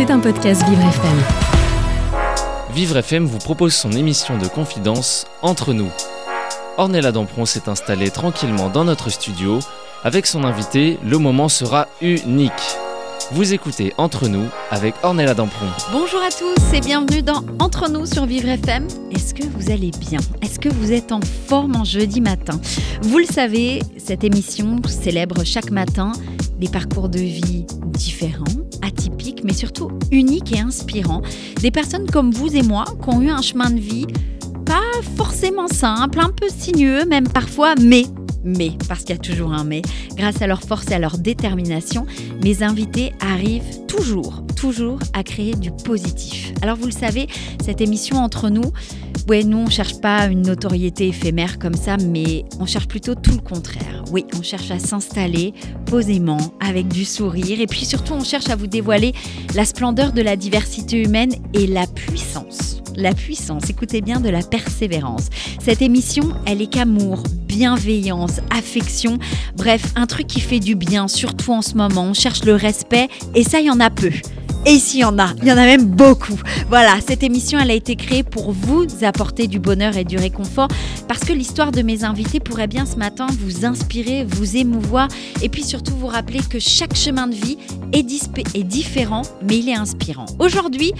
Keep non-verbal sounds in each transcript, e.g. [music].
C'est un podcast Vivre FM. Vivre FM vous propose son émission de confidence Entre nous. Ornella Dampron s'est installée tranquillement dans notre studio. Avec son invité, le moment sera unique. Vous écoutez Entre nous avec Ornella Dampron. Bonjour à tous et bienvenue dans Entre nous sur Vivre FM. Est-ce que vous allez bien? Est-ce que vous êtes en forme en jeudi matin? Vous le savez, cette émission célèbre chaque matin des parcours de vie différents, atypiques, mais surtout uniques et inspirants. Des personnes comme vous et moi qui ont eu un chemin de vie pas forcément simple, un peu sinueux même parfois, mais mais, parce qu'il y a toujours un mais, grâce à leur force et à leur détermination, mes invités arrivent toujours, toujours à créer du positif. Alors vous le savez, cette émission entre nous, ouais, nous on cherche pas une notoriété éphémère comme ça, mais on cherche plutôt tout le contraire. Oui, on cherche à s'installer posément, avec du sourire, et puis surtout on cherche à vous dévoiler la splendeur de la diversité humaine et la puissance la puissance, écoutez bien, de la persévérance. Cette émission, elle est qu'amour, bienveillance, affection, bref, un truc qui fait du bien, surtout en ce moment. On cherche le respect et ça, il y en a peu. Et ici, il y en a, il y en a même beaucoup. Voilà, cette émission, elle a été créée pour vous apporter du bonheur et du réconfort, parce que l'histoire de mes invités pourrait bien ce matin vous inspirer, vous émouvoir, et puis surtout vous rappeler que chaque chemin de vie est, est différent, mais il est inspirant. Aujourd'hui,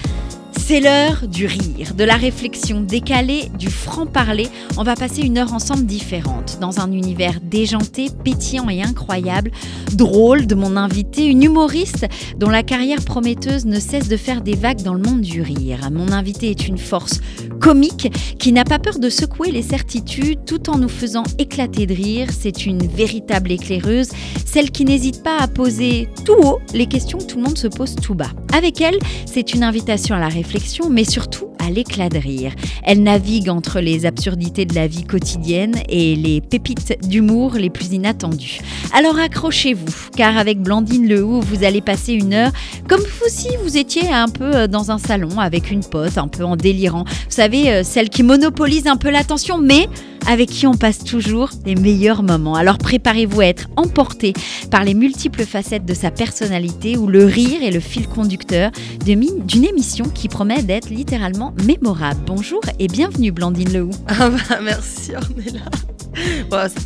c'est l'heure du rire, de la réflexion décalée, du franc-parler. On va passer une heure ensemble différente, dans un univers déjanté, pétillant et incroyable, drôle de mon invité, une humoriste dont la carrière prometteuse ne cesse de faire des vagues dans le monde du rire. Mon invité est une force comique qui n'a pas peur de secouer les certitudes tout en nous faisant éclater de rire. C'est une véritable éclaireuse, celle qui n'hésite pas à poser tout haut les questions que tout le monde se pose tout bas. Avec elle, c'est une invitation à la réflexion mais surtout l'éclat de rire. Elle navigue entre les absurdités de la vie quotidienne et les pépites d'humour les plus inattendues. Alors accrochez-vous, car avec Blandine Lehoux, vous allez passer une heure comme si vous étiez un peu euh, dans un salon avec une pote, un peu en délirant. Vous savez, euh, celle qui monopolise un peu l'attention, mais avec qui on passe toujours les meilleurs moments. Alors préparez-vous à être emporté par les multiples facettes de sa personnalité où le rire est le fil conducteur d'une émission qui promet d'être littéralement mémorable. Bonjour et bienvenue Blandine Lehoux. Ah bah merci Ornella.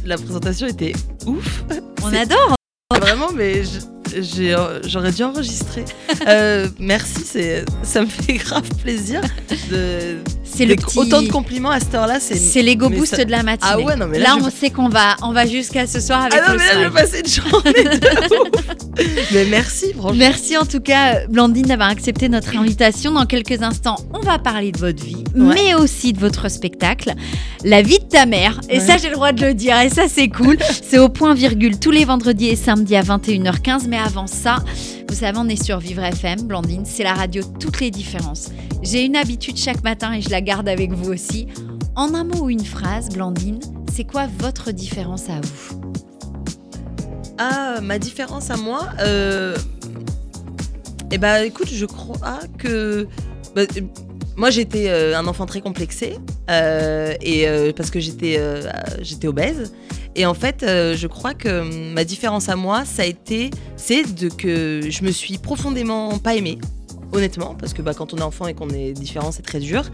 la présentation était ouf. On adore. Vraiment, mais j'aurais dû enregistrer. Euh, merci, ça me fait [laughs] grave plaisir de c'est le autant de compliments à cette heure-là. C'est l'ego boost de la matinée. Ah ouais, non, mais là, on sait qu'on va, on va jusqu'à ce soir avec ah non, mais là, je vais passer une journée de [laughs] Mais merci, franchement. Merci en tout cas, Blandine, d'avoir accepté notre invitation. Dans quelques instants, on va parler de votre vie, mais aussi de votre spectacle, La vie de ta mère. Et ça, j'ai le droit de le dire. Et ça, c'est cool. c'est au point virgule tous les vendredis et samedis à 21h15. Mais avant ça, vous savez, on est sur Vivre FM, Blandine, c'est la radio toutes les différences. J'ai une habitude chaque matin et je la garde avec vous aussi. En un mot ou une phrase, Blandine, c'est quoi votre différence à vous? Ah, ma différence à moi euh... Eh ben, écoute, je crois que. Bah, moi, j'étais euh, un enfant très complexé, euh, et euh, parce que j'étais j'étais obèse. Et en fait, je crois que ma différence à moi, ça a été, c'est que je me suis profondément pas aimée, honnêtement, parce que bah, quand on est enfant et qu'on est différent, c'est très dur.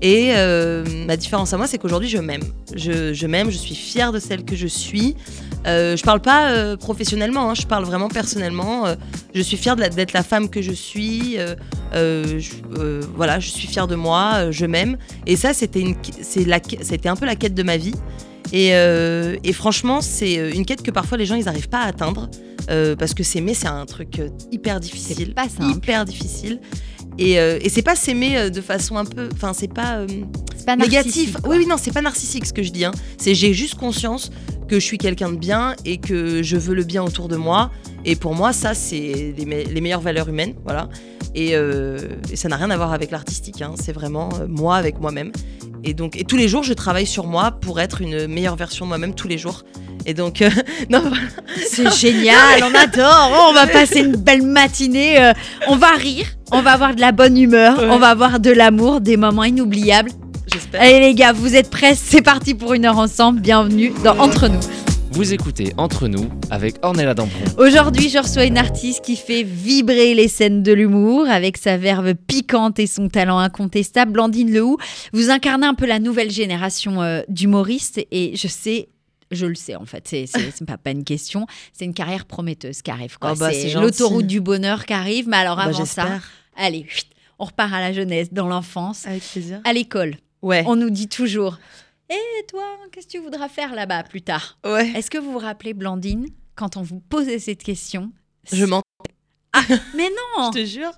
Et euh, ma différence à moi, c'est qu'aujourd'hui, je m'aime. Je, m'aime, je suis fière de celle que je suis. Euh, je parle pas professionnellement, hein, je parle vraiment personnellement. je suis fière d'être la femme que je suis. voilà, je suis fière de moi, je m'aime. Et ça, c'était un peu la quête de ma vie. Euh, et, franchement, c'est euh, une quête que parfois les gens ils n'arrivent pas à atteindre euh, parce que s'aimer c'est un truc hyper difficile, pas hyper difficile. Et, et c'est pas s'aimer de façon un peu, enfin c'est pas, pas négatif. Oui oui non c'est pas narcissique ce que je dis. Hein. C'est j'ai juste conscience que je suis quelqu'un de bien et que je veux le bien autour de moi. Et pour moi ça c'est les, meilleures valeurs humaines, voilà. Et, ça n'a rien à voir avec l'artistique. Hein. C'est vraiment moi avec moi-même. Et donc, et tous les jours, je travaille sur moi pour être une meilleure version de moi-même tous les jours. Et donc, euh, [laughs] non, c'est génial, on adore. Oh, on va [laughs] passer une belle matinée. Euh, on va rire, on va avoir de la bonne humeur, on va avoir de l'amour, des moments inoubliables. J'espère. Allez les gars, vous êtes prêts? C'est parti pour une heure ensemble. Bienvenue dans Entre nous. Vous écoutez Entre nous avec Ornella Dampron. Aujourd'hui, je reçois une artiste qui fait vibrer les scènes de l'humour avec sa verve piquante et son talent incontestable. Blandine Lehou, vous incarnez un peu la nouvelle génération euh, d'humoristes et je sais je le sais en fait, c'est, pas, pas une question, c'est une carrière prometteuse qui arrive. Quoi. Oh bah, c'est l'autoroute du bonheur qui arrive, mais alors Bah, avant ça, allez, on repart à la jeunesse, dans l'enfance, Avec plaisir. à l'école. Ouais. On nous dit toujours, et toi, qu'est-ce que tu voudras faire là-bas plus tard? Ouais. Est-ce que vous vous rappelez, Blandine, quand on vous posait cette question? Je mentais, Mais non [laughs] je te jure.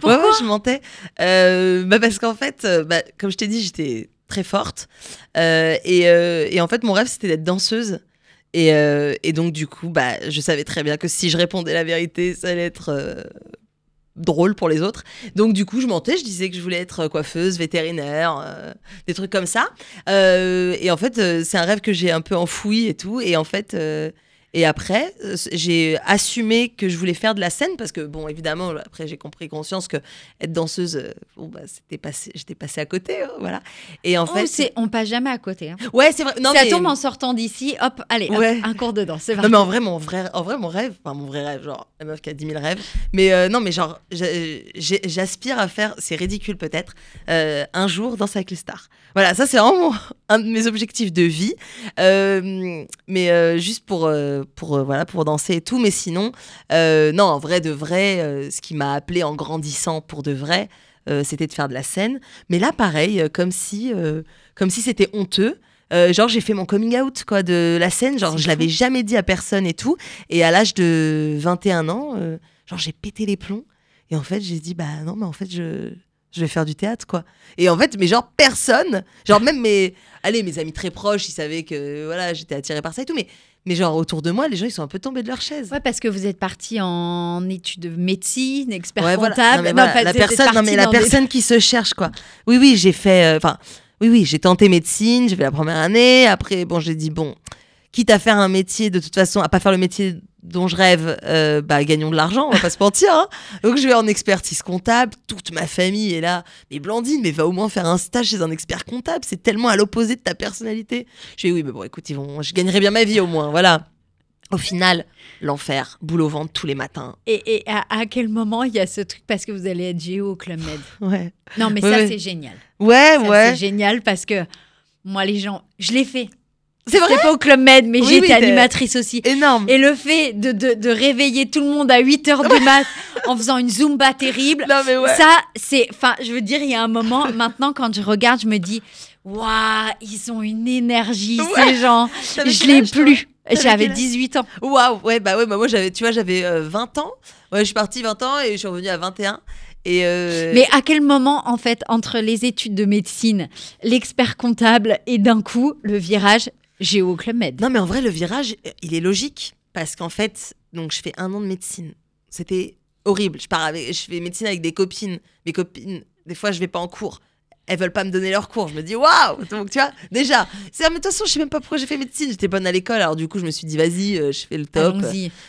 Pourquoi ouais, ouais, je mentais. Euh, bah parce qu'en fait, euh, bah, comme je t'ai dit, j'étais très forte. Euh, et, euh, et en fait, mon rêve, c'était d'être danseuse. Et, et donc, du coup, bah, je savais très bien que si je répondais la vérité, ça allait être drôle pour les autres. Donc, du coup, je mentais. Je disais que je voulais être coiffeuse, vétérinaire, euh, des trucs comme ça. Euh, et en fait, euh, c'est un rêve que j'ai un peu enfoui et tout. Et en fait. Et après, euh, j'ai assumé que je voulais faire de la scène parce que, bon, évidemment, après, j'ai compris conscience que être danseuse, euh, bon, bah, c'était passé, j'étais passée à côté, hein, voilà. Et en Oh, fait, on passe jamais à côté. hein. ouais, c'est vrai. Non, ça mais... tombe en sortant d'ici, hop, allez, hop, Ouais. un cours de danse, c'est Non parti. mais en vrai mon vrai en vrai mon rêve enfin mon vrai rêve genre la meuf qui a 10 000 rêves mais euh, non mais genre j'aspire à faire c'est ridicule peut-être euh, un jour danser avec les stars voilà ça c'est vraiment mon- [laughs] un de mes objectifs de vie Euh, mais juste pour pour euh, voilà pour danser et tout mais sinon euh, non en vrai de vrai euh, ce qui m'a appelé en grandissant pour de vrai c'était de faire de la scène. Mais là pareil comme si comme si c'était honteux. Euh, genre j'ai fait mon coming out quoi de la scène. Genre je l'avais jamais dit à personne et tout. Et à l'âge de 21 ans euh, genre j'ai pété les plombs. Et en fait j'ai dit bah non mais en fait je je vais faire du théâtre quoi. Et en fait mais genre personne genre même mes allez mes amis très proches ils savaient que voilà j'étais attirée par ça et tout mais mais genre autour de moi les gens ils sont un peu tombés de leur chaise Ouais, parce que vous êtes parti en études de médecine, expert Ouais, voilà. comptable. Non, mais Non, voilà, en fait, la vous êtes personne, non, parti mais la dans des- personne qui se cherche, quoi. Oui, oui, j'ai fait. euh, Enfin, oui, oui, j'ai tenté médecine, j'ai fait la première année. Après, bon, j'ai dit, bon, quitte à faire un métier, de toute façon, à pas faire le métier dont je rêve, euh, bah, gagnons de l'argent, on va pas se mentir. hein. Donc, je vais en expertise comptable. Toute ma famille est là. Mais Blandine, mais va au moins faire un stage chez un expert comptable. C'est tellement à l'opposé de ta personnalité. Je fais, oui, mais bon, écoute, ils vont, je gagnerai bien ma vie au moins. Voilà. Au final, l'enfer, boule au ventre tous les matins. Et, et à, à quel moment il y a ce truc parce que vous allez être géo au Club Med? [laughs] Ouais. Non, mais Ouais, ça, ouais. c'est génial. Ouais, Ça, ouais. C'est génial parce que moi, les gens, je l'ai fait. C'est vrai pas au Club Med, mais Oui, j'étais oui, animatrice aussi. Énorme. Et le fait de, de, de réveiller tout le monde à 8 heures du mat en faisant une zumba terrible, Non, mais ouais. ça, c'est. Enfin, je veux dire, il y a un moment, [laughs] maintenant, quand je regarde, je me dis, waouh, ils ont une énergie, Ouais. ces gens. Je l'ai plus. J'avais quel âge 18 ans. Waouh, ouais, bah ouais, bah moi j'avais, tu vois, j'avais euh, 20 ans. Ouais, je suis partie 20 ans et je suis revenue à 21. Et euh, Mais à quel moment, en fait, entre les études de médecine, l'expert comptable et d'un coup, le virage géo au Club Med non, mais en vrai, le virage, il est logique parce qu'en fait, donc je fais un an de médecine. C'était horrible. Je pars avec, je fais médecine avec des copines. Mes copines, des fois, je vais pas en cours. Elles veulent pas me donner leurs cours. Je me dis waouh. Donc tu vois, déjà, c'est mais de toute façon, je sais même pas pourquoi j'ai fait médecine. J'étais bonne à l'école, alors du coup, je me suis dit vas-y, euh, je fais le top.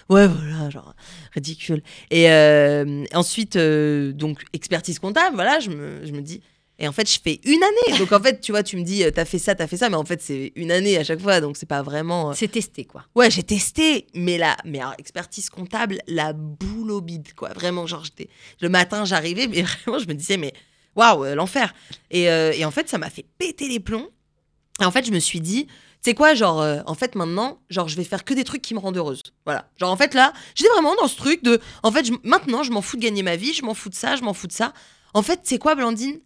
Ouais, voilà, genre ridicule. Et euh, ensuite, euh, donc expertise comptable, voilà, je me, je me dis. Et en fait, je fais une année. Donc en fait, tu vois, tu me dis, euh, t'as fait ça, t'as fait ça, mais en fait, c'est une année à chaque fois, donc c'est pas vraiment. euh, C'est testé, quoi. Ouais, j'ai testé, mais là, mais alors, expertise comptable, la boule au bide, quoi. Vraiment, genre, j'étais. Le matin, j'arrivais, mais [laughs] vraiment, je me disais, mais waouh, euh, l'enfer. Et, euh, et en fait, ça m'a fait péter les plombs. Et en fait, je me suis dit, tu sais quoi, genre, euh, en fait, maintenant, genre, je vais faire que des trucs qui me rendent heureuse. Voilà. Genre, en fait, là, j'étais vraiment dans ce truc de. En fait, je- maintenant, je m'en fous de gagner ma vie, je m'en fous de ça, je m'en fous de ça. En fait, tu sais quoi, Blandine?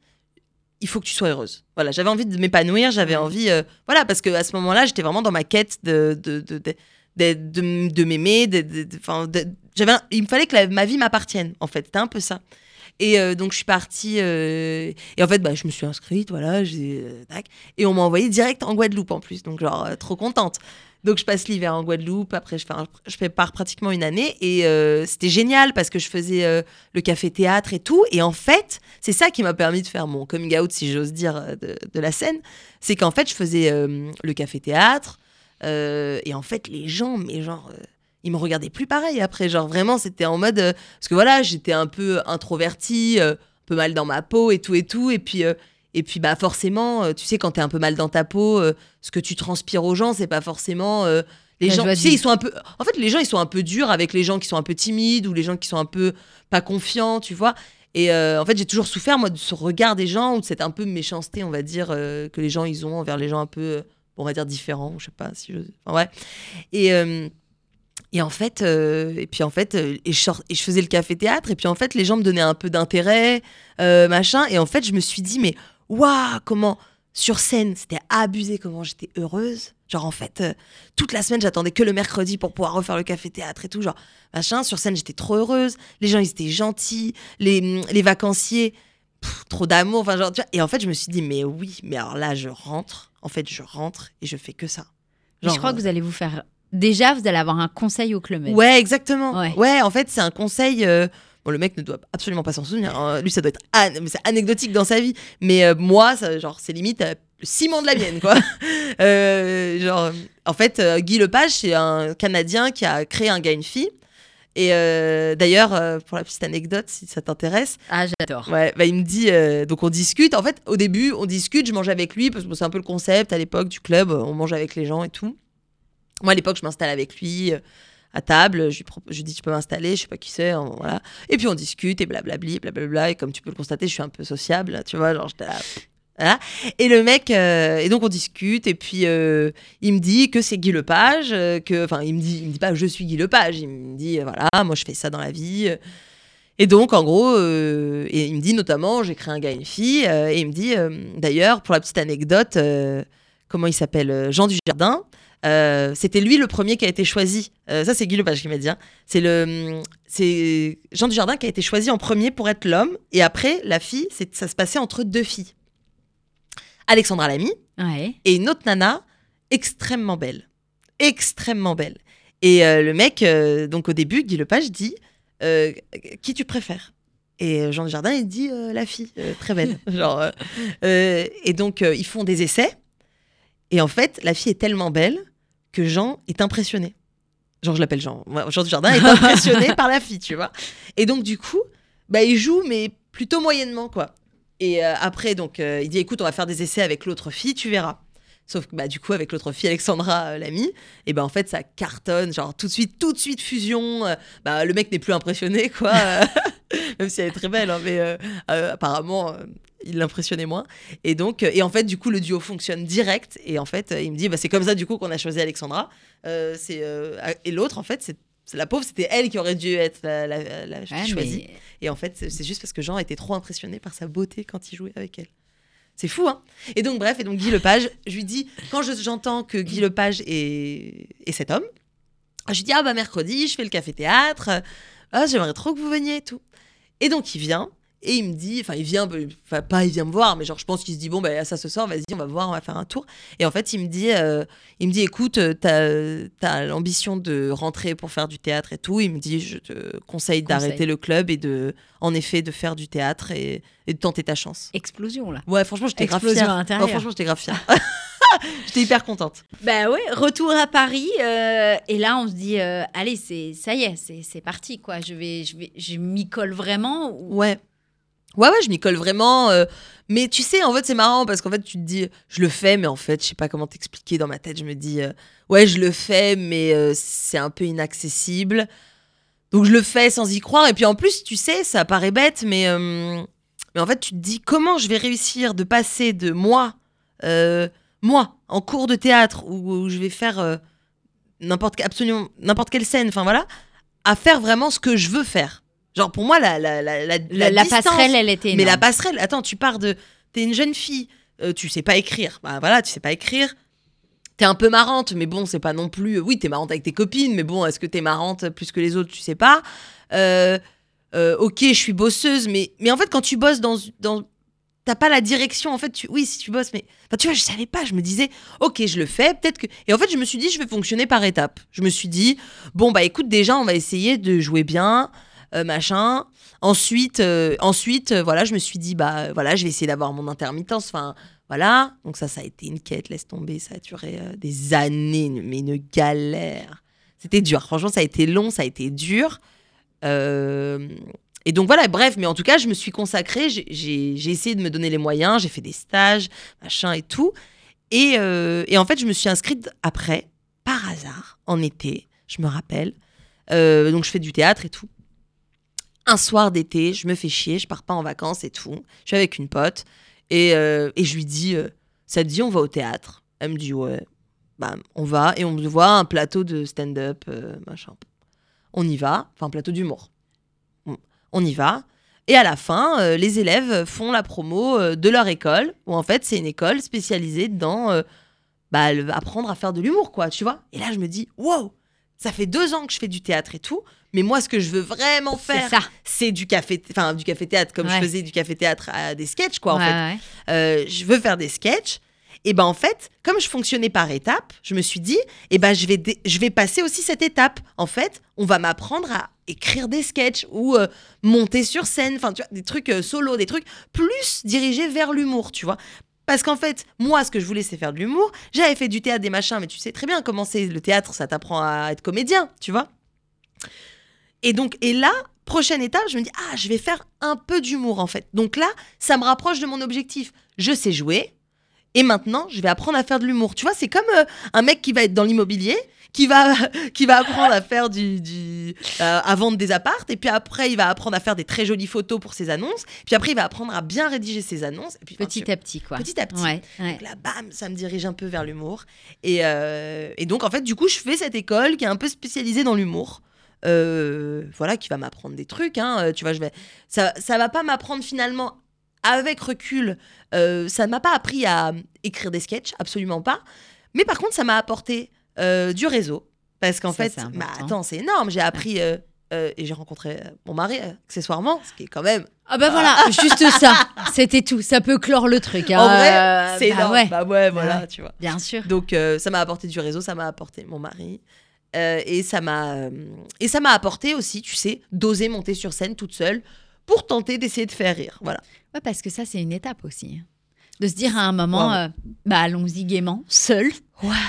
Il faut que tu sois heureuse. Voilà, j'avais envie de m'épanouir, j'avais envie, euh, voilà, parce que à ce moment-là, j'étais vraiment dans ma quête de de de de, de, de- m'aimer, j'avais, il me fallait que la- ma vie m'appartienne, en fait, c'était un peu ça. Et euh, donc je suis partie, euh, et en fait, bah, je me suis inscrite, voilà, j'ai, et on m'a envoyé direct en Guadeloupe en plus, donc genre trop contente. Donc je passe l'hiver en Guadeloupe, après je fais, un- je pars pratiquement une année et euh, c'était génial parce que je faisais euh, le café théâtre et tout. Et en fait, c'est ça qui m'a permis de faire mon coming out, si j'ose dire, euh, de, la scène. C'est qu'en fait, je faisais le café théâtre euh, et en fait, les gens, mais genre, ils me regardaient plus pareil après. Genre vraiment, c'était en mode. parce que voilà, j'étais un peu introvertie, un peu mal dans ma peau et tout et tout. Et puis. Et puis bah forcément, euh, tu sais, quand t'es un peu mal dans ta peau, euh, ce que tu transpires aux gens, c'est pas forcément euh, Les La gens, tu sais, ils sont un peu. En fait, les gens, ils sont un peu durs avec les gens qui sont un peu timides ou les gens qui sont un peu pas confiants, tu vois. Et euh, en fait, j'ai toujours souffert, moi, de ce regard des gens ou de cette un peu méchanceté, on va dire, que les gens, ils ont envers les gens un peu, on va dire, différents. Je sais pas si je. Enfin, ouais. Et. et en fait, euh, et puis en fait, euh, et je, sort- et je faisais le café-théâtre, et puis en fait, les gens me donnaient un peu d'intérêt, euh, machin. Et en fait, je me suis dit, mais waouh, comment sur scène, c'était abusé, comment j'étais heureuse. Genre, en fait, euh, toute la semaine, j'attendais que le mercredi pour pouvoir refaire le café-théâtre et tout. Genre, machin, sur scène, j'étais trop heureuse. Les gens, ils étaient gentils. Les, les vacanciers, pff, trop d'amour. Enfin, genre, tu vois. Et en fait, je me suis dit, mais oui, mais alors là, je rentre. En fait, je rentre et je fais que ça. Je crois que vous allez vous faire. Déjà, vous allez avoir un conseil au Club. Ouais, exactement. Ouais. Ouais, en fait, c'est un conseil. euh, Bon, le mec ne doit absolument pas s'en souvenir. hein. Lui, ça doit être an- mais c'est anecdotique dans sa vie. Mais euh, moi, ça, genre, c'est limite euh, le ciment de la mienne, quoi. [laughs] Euh, genre, en fait, euh, Guy Lepage, c'est un Canadien qui a créé un gars et une fille. Et euh, d'ailleurs, euh, pour la petite anecdote, si ça t'intéresse, Ah, j'adore. Ouais, bah, il me dit, euh, donc on discute. En fait, au début, on discute, je mange avec lui, parce que bon, c'est un peu le concept à l'époque du club, on mange avec les gens et tout. Moi, à l'époque, je m'installe avec lui euh, à table, je lui, dis, tu peux m'installer, je sais pas qui c'est, hein, voilà. Et puis on discute et blablabli, blablabla. Et comme tu peux le constater, je suis un peu sociable, tu vois, genre j'étais là. Voilà. Et le mec, euh, et donc on discute, et puis euh, il me dit que c'est Guy Lepage, euh, que, enfin, il me dit, il me dit pas je suis Guy Lepage, il me dit, voilà, moi je fais ça dans la vie. et donc, en gros, et il me dit notamment, j'ai créé un gars et une fille, et il me dit, d'ailleurs, pour la petite anecdote, comment il s'appelle Jean Dujardin. Euh, c'était lui le premier qui a été choisi. Euh, ça, c'est Guy Lepage qui m'a dit. hein. C'est le, c'est Jean Dujardin qui a été choisi en premier pour être l'homme, et après, la fille, c'est, ça se passait entre deux filles. Alexandra Lamy, Ouais. et une autre nana extrêmement belle. Extrêmement belle. Et euh, le mec, donc au début, Guy Lepage dit Qui tu préfères? Et Jean Jardin, il dit La fille, très belle. [laughs] Genre, et donc, ils font des essais. Et en fait, la fille est tellement belle que Jean est impressionné. Jean, je l'appelle Jean. Jean Jardin est impressionné [laughs] par la fille, tu vois. Et donc, du coup, bah, il joue, mais plutôt moyennement, quoi. Et euh, après, donc, euh, il dit écoute, on va faire des essais avec l'autre fille, tu verras. Sauf que bah, du coup, avec l'autre fille, Alexandra euh, Lamy, et ben en fait, ça cartonne, genre tout de suite, tout de suite fusion. euh, bah, le mec n'est plus impressionné, quoi. [laughs] [laughs] Même si elle est très belle, hein, mais euh, euh, apparemment, euh, il l'impressionnait moins. Et donc, et en fait, du coup, le duo fonctionne direct. Et en fait, il me dit bah, c'est comme ça, du coup, qu'on a choisi Alexandra. C'est et l'autre, en fait, c'est la pauvre, c'était elle qui aurait dû être la, la- la fille Ouais, choisie. mais- Et en fait, c'est- juste parce que Jean était trop impressionné par sa beauté quand il jouait avec elle. C'est fou, hein Et donc, bref, et donc Guy Lepage, je lui dis, quand je- j'entends que Guy Lepage est, est cet homme, je lui dis, ah bah mercredi, je fais le café-théâtre, ah, j'aimerais trop que vous veniez et tout. Et donc, il vient, et il me dit, enfin, il vient, enfin, pas il vient me voir, mais genre, je pense qu'il se dit, bon, bah, ça se sort, vas-y, on va voir, on va faire un tour. Et en fait, il me dit, euh, il me dit écoute, euh, t'as as, l'ambition de rentrer pour faire du théâtre et tout. Il me dit, je te conseille d'arrêter le club et de, en effet, de faire du théâtre et, et de tenter ta chance. Explosion là. Ouais, franchement, j'étais grave Explosion fière. Ouais, franchement, j'étais grave fière. [laughs] j'étais hyper contente. Bah ouais, retour à Paris euh, et là on se dit euh, allez c'est ça y est c'est c'est parti quoi. Je vais je vais je m'y colle vraiment. ou- Ouais. Ouais, ouais, je m'y colle vraiment. euh, mais tu sais, en fait, c'est marrant parce qu'en fait, tu te dis, je le fais, mais en fait, je sais pas comment t'expliquer dans ma tête. Je me dis, euh, ouais, je le fais, mais euh, c'est un peu inaccessible. Donc, je le fais sans y croire. Et puis, en plus, tu sais, ça paraît bête, mais, mais en fait, tu te dis, comment je vais réussir de passer de moi, moi, en cours de théâtre, où, où je vais faire n'importe absolument n'importe quelle scène, enfin voilà, à faire vraiment ce que je veux faire. Genre, pour moi, la, la, la, la, La, distance- passerelle elle était mais la passerelle, attends, tu pars de. T'es une jeune fille, euh, tu sais pas écrire. Bah voilà, tu sais pas écrire. T'es un peu marrante, mais bon, c'est pas non plus. Oui, t'es marrante avec tes copines, mais bon, est-ce que t'es marrante plus que les autres? Tu sais pas. Euh, euh, ok, je suis bosseuse, mais, mais en fait, quand tu bosses dans. dans T'as pas la direction, en fait, tu, oui, si tu bosses, mais. Enfin, tu vois, je savais pas, je me disais, ok, je le fais, peut-être que. Et en fait, je me suis dit, je vais fonctionner par étapes. Je me suis dit, bon, bah écoute, déjà, on va essayer de jouer bien, machin. Ensuite, euh, ensuite euh, voilà, je me suis dit, bah voilà, je vais essayer d'avoir mon intermittence. Enfin, voilà. Donc, ça, ça a été une quête, laisse tomber. Ça a duré euh, des années, mais une galère. C'était dur. Franchement, ça a été long, ça a été dur. Euh, et donc, voilà, bref, mais en tout cas, je me suis consacrée. J'ai- essayé de me donner les moyens. J'ai fait des stages, machin et tout. Et, euh, et en fait, je me suis inscrite après par hasard, en été, je me rappelle. Euh, donc je fais du théâtre et tout. Un soir d'été, je me fais chier, je pars pas en vacances et tout. Je suis avec une pote et, euh, et je lui dis euh, Ça te dit, on va au théâtre Elle me dit Ouais. Bah, on va et on voit un plateau de stand-up, euh, machin. On y va, enfin, plateau d'humour. On- y va. Et à la fin, euh, les élèves font la promo euh, de leur école, où en fait, c'est une école spécialisée dans euh, bah, apprendre à faire de l'humour, quoi, tu vois. Et là, je me dis, wow, ça fait deux ans que je fais du théâtre et tout, mais moi, ce que je veux vraiment faire, c'est du café, enfin du café théâtre, comme Ouais. je faisais du café théâtre à des sketchs, quoi, en Ouais, fait. ouais. Euh, je veux faire des sketchs. Et ben en fait, comme je fonctionnais par étapes, je me suis dit, et ben je vais, je vais passer aussi cette étape. En fait, on va m'apprendre à écrire des sketchs ou euh, monter sur scène, enfin tu vois, des trucs euh, solo, des trucs plus dirigés vers l'humour, tu vois. Parce qu'en fait, moi, ce que je voulais, c'est faire de l'humour. J'avais fait du théâtre, des machins, mais tu sais très bien comment c'est le théâtre, ça t'apprend à être comédien, tu vois. Et donc, et là, prochaine étape, je me dis, ah, je vais faire un peu d'humour, en fait. Donc là, ça me rapproche de mon objectif. Je sais jouer, et maintenant, je vais apprendre à faire de l'humour. Tu vois, c'est comme euh, un mec qui va être dans l'immobilier, qui va, [laughs] qui va apprendre à faire du, du euh, à vendre des appartes, et puis après, il va apprendre à faire des très jolies photos pour ses annonces, puis après, il va apprendre à bien rédiger ses annonces, et puis enfin, Petit tu- à petit, quoi. petit à petit. Ouais, ouais. donc là, bam, ça me dirige un peu vers l'humour. Et, euh, et donc, en fait, du coup, je fais cette école qui est un peu spécialisée dans l'humour. Euh, voilà, qui va m'apprendre des trucs. hein. Tu vois, je vais, ça, ça va pas m'apprendre finalement avec recul. ça ne m'a pas appris à écrire des sketchs, absolument pas. Mais par contre, ça m'a apporté euh, du réseau. Parce qu'en fait, c'est bah, attends, c'est énorme. J'ai appris euh, euh, et j'ai rencontré mon mari accessoirement, ce qui est quand même. Ah bah voilà, [laughs] juste ça. C'était tout. Ça peut clore le truc. hein. en vrai, c'est bah énorme. ouais, Bah ouais, voilà, ouais. tu vois. bien sûr. Donc ça m'a apporté du réseau, ça m'a apporté mon mari. Et ça m'a et ça m'a apporté aussi, tu sais, d'oser monter sur scène toute seule pour tenter d'essayer de faire rire. Voilà. Ouais, parce que ça, c'est une étape aussi. De se dire à un moment, Wow. euh, bah allons-y gaiement, seul,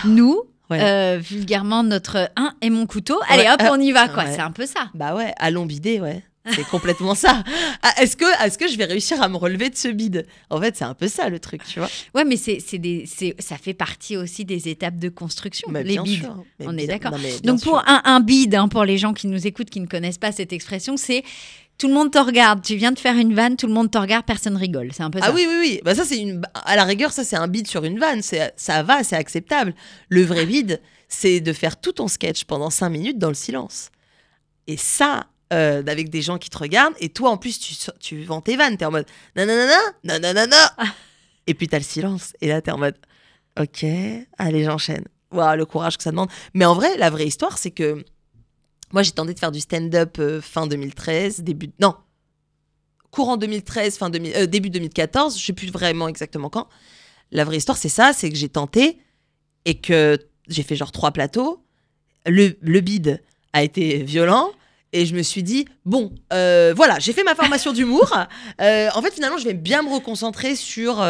nous, Ouais. euh, vulgairement notre un et mon couteau. Allez Ouais, hop, on y va, quoi. ouais. C'est un peu ça. Bah ouais, allons bider, ouais. C'est complètement ça. Ah, est-ce que est-ce que je vais réussir à me relever de ce bide? En fait, c'est un peu ça le truc, tu vois. Ouais, mais c'est, c'est des, c'est, ça fait partie aussi des étapes de construction, Mais les bides. sûr. On est d'accord. non, Donc pour un, un bide, hein, pour les gens qui nous écoutent, qui ne connaissent pas cette expression, c'est tout le monde te regarde. Tu viens de faire une vanne, tout le monde te regarde, personne rigole. C'est un peu ça. Ah oui, oui, oui. Bah ça, c'est une. À la rigueur, ça, c'est un bide sur une vanne. C'est, ça va, c'est acceptable. Le vrai bide, c'est de faire tout ton sketch pendant cinq minutes dans le silence. Et ça, euh, avec des gens qui te regardent, et toi, en plus, tu, tu vends tes vannes. T'es en mode nanana, nanana. Et puis, t'as le silence. Et là, t'es en mode ok, allez, j'enchaîne. Waouh, le courage que ça demande. Mais en vrai, la vraie histoire, c'est que moi, j'ai tenté de faire du stand-up euh, fin 2013, début. Non, courant 2013, fin 2000, euh, début 2014, je sais plus vraiment exactement quand. La vraie histoire, c'est ça, c'est que j'ai tenté et que j'ai fait genre trois plateaux. Le, le bide a été violent. Et je me suis dit, bon, euh, voilà, j'ai fait ma formation d'humour. [laughs] En fait, finalement, je vais bien me reconcentrer sur,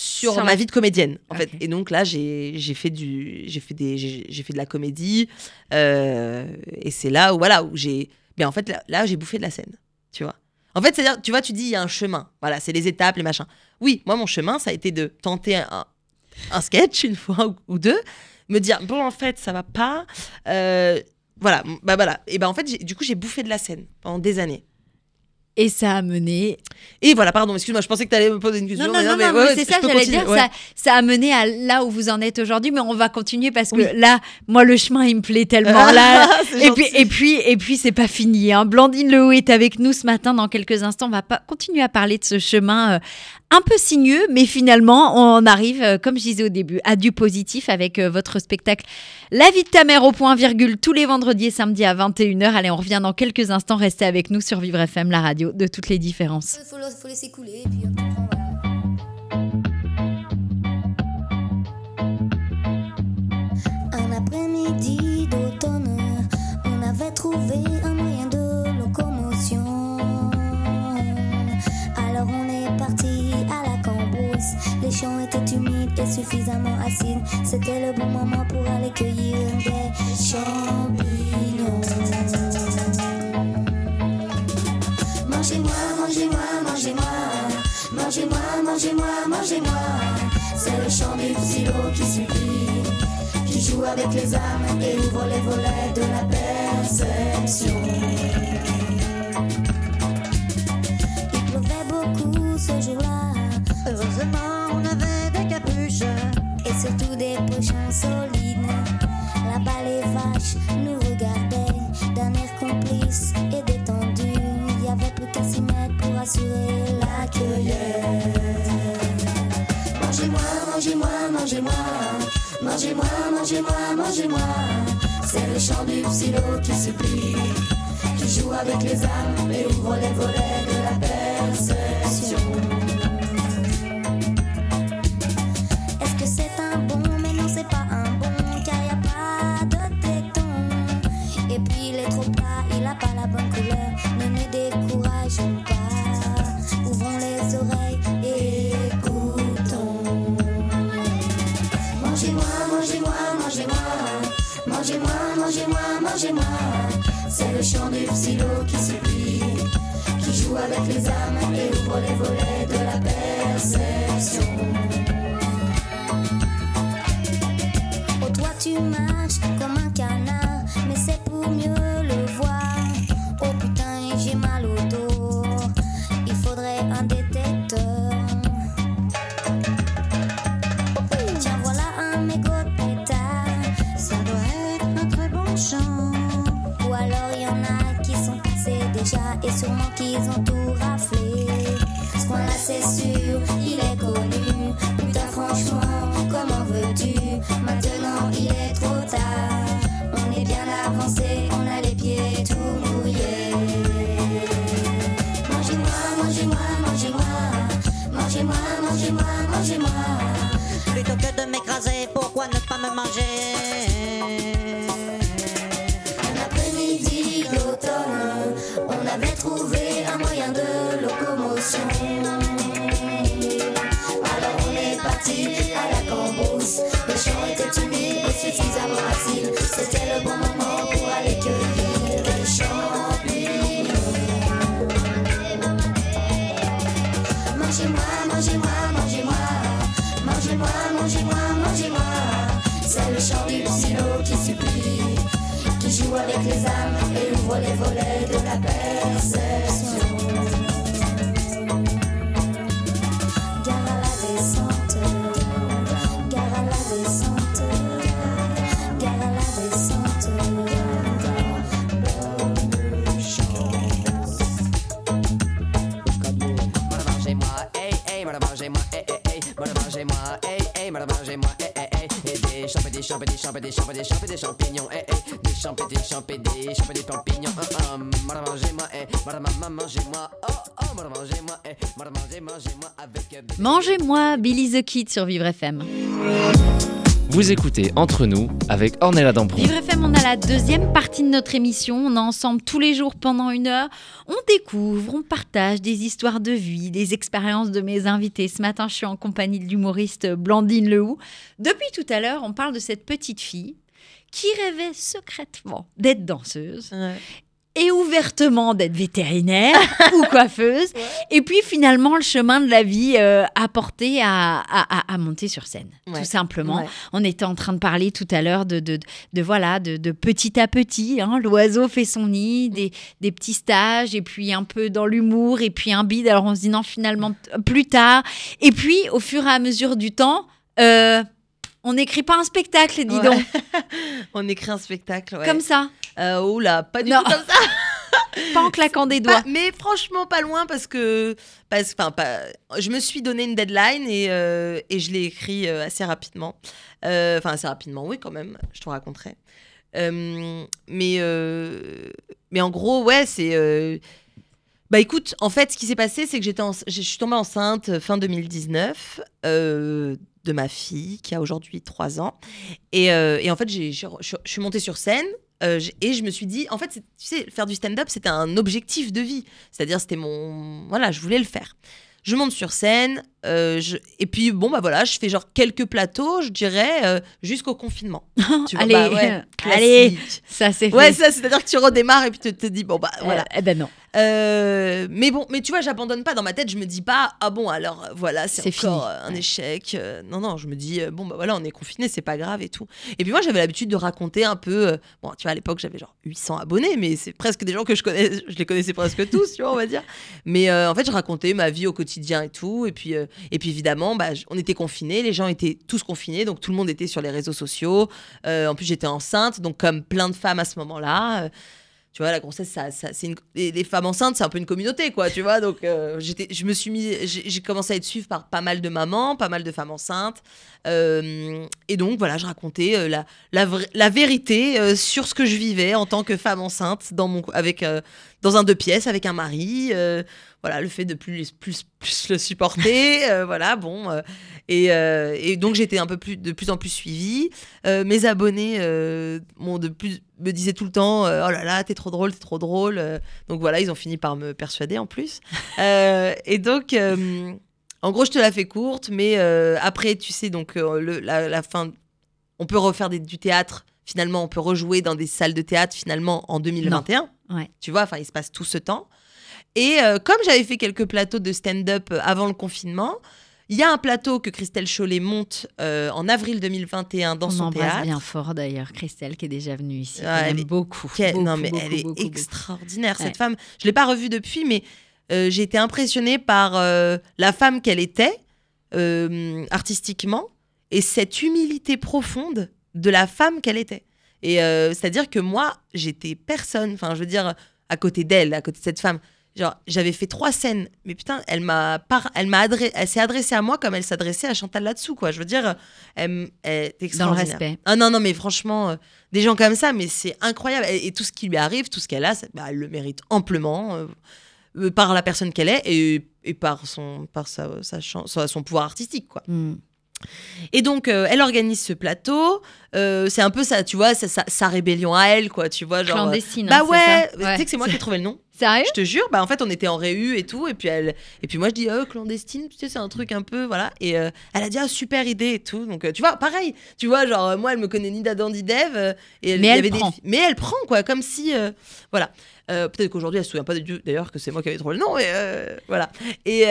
sur, ma vie de comédienne. En fait. Et donc là, j'ai j'ai fait, du, j'ai fait, des- j'ai fait de la comédie. euh, et c'est là où, voilà, où j'ai. Mais en fait, là, là, j'ai bouffé de la scène. Tu vois En fait, c'est-à-dire, tu vois, tu dis, il y a un chemin. Voilà, c'est les étapes, les machins. Oui, moi, mon chemin, ça a été de tenter un, un sketch une fois ou, ou deux, me dire, bon, en fait, ça va pas. Euh, voilà, bah voilà. Et ben en fait, du coup, j'ai bouffé de la scène pendant des années. Et ça a mené. Et voilà, pardon, excuse-moi, je pensais que tu allais me poser une question. Non, non, non, mais non, ouais, mais c'est ça, j'allais dire. ouais. Ça, ça a mené à là où vous en êtes aujourd'hui, mais on va continuer parce que Oui. là, moi, le chemin, il me plaît tellement. là, [laughs] Et puis, et puis, et puis, c'est pas fini. Hein. Blandine Lehaut est avec nous ce matin. Dans quelques instants, on va pas continuer à parler de ce chemin euh, un peu sinueux, mais finalement, on arrive, euh, comme je disais au début, à du positif avec euh, votre spectacle La vie de ta mère au point virgule tous les vendredis et samedis à 21h. Allez, on revient dans quelques instants. Restez avec nous sur Vivre FM, la radio de toutes les différences. Faut, le- faut laisser couler, puis on comprend, voilà. Un après-midi d'automne, on avait trouvé un moyen de Les champs étaient humides et suffisamment acides. C'était le bon moment pour aller cueillir des champignons. Mangez-moi, mangez-moi, mangez-moi. Mangez-moi, mangez-moi, mangez-moi. C'est le chant du qui qui qui joue avec les âmes et ouvre les volets de la perception. Il pleuvait beaucoup ce jour-là. Heureusement, on avait des capuches. et surtout des pochons solides. Là-bas, les vaches nous regardaient d'un air complice et détendu. Il y avait plus qu'à s'y mettre pour assurer la cueillette. Mangez-moi, mangez-moi, mangez-moi. Mangez-moi, mangez-moi, mangez-moi. C'est le chant du psylo qui supplie, qui joue avec les âmes et ouvre les volets de la perception. Chant du psylo qui supplie, qui joue avec les âmes et ouvre les volets de la perception. Oh toi tu des des champignons, hey, hey, des des des des champignons, mangez-moi, Mangez-moi Billy the Kid sur Vivre FM. Vous écoutez Entre nous avec Ornella Dampron. Vivre FM, on a la deuxième partie de notre émission. On est ensemble tous les jours pendant une heure. On découvre, on partage des histoires de vie, des expériences de mes invités. Ce matin, je suis en compagnie de l'humoriste Blandine Lehoux. Depuis tout à l'heure, on parle de cette petite fille qui rêvait secrètement d'être danseuse et ouvertement d'être vétérinaire [laughs] ou coiffeuse. Et puis finalement, le chemin de la vie euh, a porté à, à- à- monter sur scène, Ouais. tout simplement. Ouais. On était en train de parler tout à l'heure de, de, de, voilà, de, de petit à petit. hein, L'oiseau fait son nid, des, des petits stages, et puis un peu dans l'humour, et puis un bide. Alors on se dit non, finalement, plus tard. Et puis, au fur et à mesure du temps, euh, on n'écrit pas un spectacle, dis Ouais. donc, [laughs] On écrit un spectacle, ouais. comme ça, Euh, oula, pas du Non. tout comme ça. [laughs] pas en claquant des doigts. Pas- mais franchement, pas loin parce que. Parce, pas, je me suis donné une deadline et, euh, et je l'ai écrit euh, assez rapidement. Euh, Enfin, assez rapidement, oui, quand même, je te raconterai. Euh, mais, mais en gros, ouais, c'est. Bah écoute, en fait, ce qui s'est passé, c'est que j'étais je suis tombée enceinte fin 2019 euh, de ma fille qui a aujourd'hui 3 ans. Et, euh, et en fait, j'ai- je suis montée sur scène euh, et je me suis dit, en fait, tu sais, faire du stand-up, c'était un objectif de vie. C'est-à-dire, c'était mon. Voilà, je voulais le faire. Je monte sur scène, euh, je- et puis bon, bah voilà, je fais genre quelques plateaux, je dirais, jusqu'au confinement. [laughs] Tu vois, allez, bah ouais, [laughs] allez, ça c'est fait. Ouais, ça, c'est-à-dire que tu redémarres et puis tu te dis, bon, bah voilà. Eh ben non. Euh, mais bon, mais tu vois, j'abandonne pas dans ma tête. Je me dis pas, ah bon, alors euh, voilà, c'est encore fini. euh, un Ouais. échec. Non, non, je me dis, bon, bah voilà, on est confiné, c'est pas grave et tout. Et puis moi, j'avais l'habitude de raconter un peu. bon, tu vois, à l'époque, j'avais genre 800 abonnés, mais c'est presque des gens que je connais. Je les connaissais presque tous, tu vois, on va dire. Mais euh, en fait, je racontais ma vie au quotidien et tout. Et puis, euh, et puis évidemment, bah, on était confinés, les gens étaient tous confinés, donc tout le monde était sur les réseaux sociaux. En plus, j'étais enceinte, donc comme plein de femmes à ce moment-là. Tu vois, la grossesse, ça, c'est les, femmes enceintes, c'est un peu une communauté, quoi, tu vois. Donc, euh, je me suis mis, j'ai commencé à être suivie par pas mal de mamans, pas mal de femmes enceintes. Euh, et donc, voilà, je racontais euh, la, la, la vérité euh, sur ce que je vivais en tant que femme enceinte dans, mon, avec, dans un deux pièces avec un mari. voilà, le fait de plus, plus, plus le supporter. [laughs] voilà, bon. et, et donc, j'étais un peu plus, de plus en plus suivie. Mes abonnés m'ont de plus, me disaient tout le temps euh, Oh là là, t'es trop drôle, t'es trop drôle. Euh, donc voilà, ils ont fini par me persuader en plus. [laughs] Euh, et donc, en gros, je te la fais courte, mais euh, après, tu sais, donc euh, le- la, la fin, on peut refaire des- du théâtre. Finalement, on peut rejouer dans des salles de théâtre finalement en 2021. Ouais. Tu vois, enfin, il se passe tout ce temps. Et euh, comme j'avais fait quelques plateaux de stand-up avant le confinement, il y a un plateau que Christelle Chollet monte euh, en avril 2021 dans On son embrasse théâtre. bien fort d'ailleurs Christelle qui est déjà venue ici. On elle aime est- beaucoup, beaucoup, non, mais beaucoup, elle est beaucoup, extraordinaire, cette Ouais. femme. Je l'ai pas revue depuis, mais j'ai été impressionnée par euh, la femme qu'elle était euh, artistiquement et cette humilité profonde de la femme qu'elle était. Et euh, c'est-à-dire que moi, j'étais personne. Enfin, je veux dire, à côté d'elle, à côté de cette femme. Genre, j'avais fait trois scènes, mais putain, elle m'a par... elle m'a adressé, elle s'est adressée à moi comme elle s'adressait à Chantal là-dessous, quoi. Je veux dire, elle, elle est Dans le respect. Ah non, non, mais franchement, euh, des gens comme ça, mais c'est incroyable. Et, et tout ce qui lui arrive, tout ce qu'elle a, bah, elle le mérite amplement euh, euh, par la personne qu'elle est et, et par, son, par sa, sa son, son pouvoir artistique, quoi. Hmm. Et donc, euh, elle organise ce plateau. Euh, c'est un peu ça, tu vois, ça- sa rébellion à elle, quoi, tu vois. Genre, euh, Clandestine. bah hein, ouais, tu sais que c'est moi qui ai trouvé le nom. Sérieux Je te jure, bah en fait on était en réu et tout, et puis elle, et puis moi je dis oh, clandestine, tu sais c'est un truc un peu voilà, et euh, elle a dit ah super idée et tout, donc euh, tu vois pareil, tu vois genre euh, moi elle me connaît ni d'Adam ni d'Ève, et Mais il y elle avait prend. des, mais elle prend quoi, comme si voilà, peut-être qu'aujourd'hui elle se souvient pas d'ailleurs que c'est moi qui avais trouvé le nom, mais voilà, et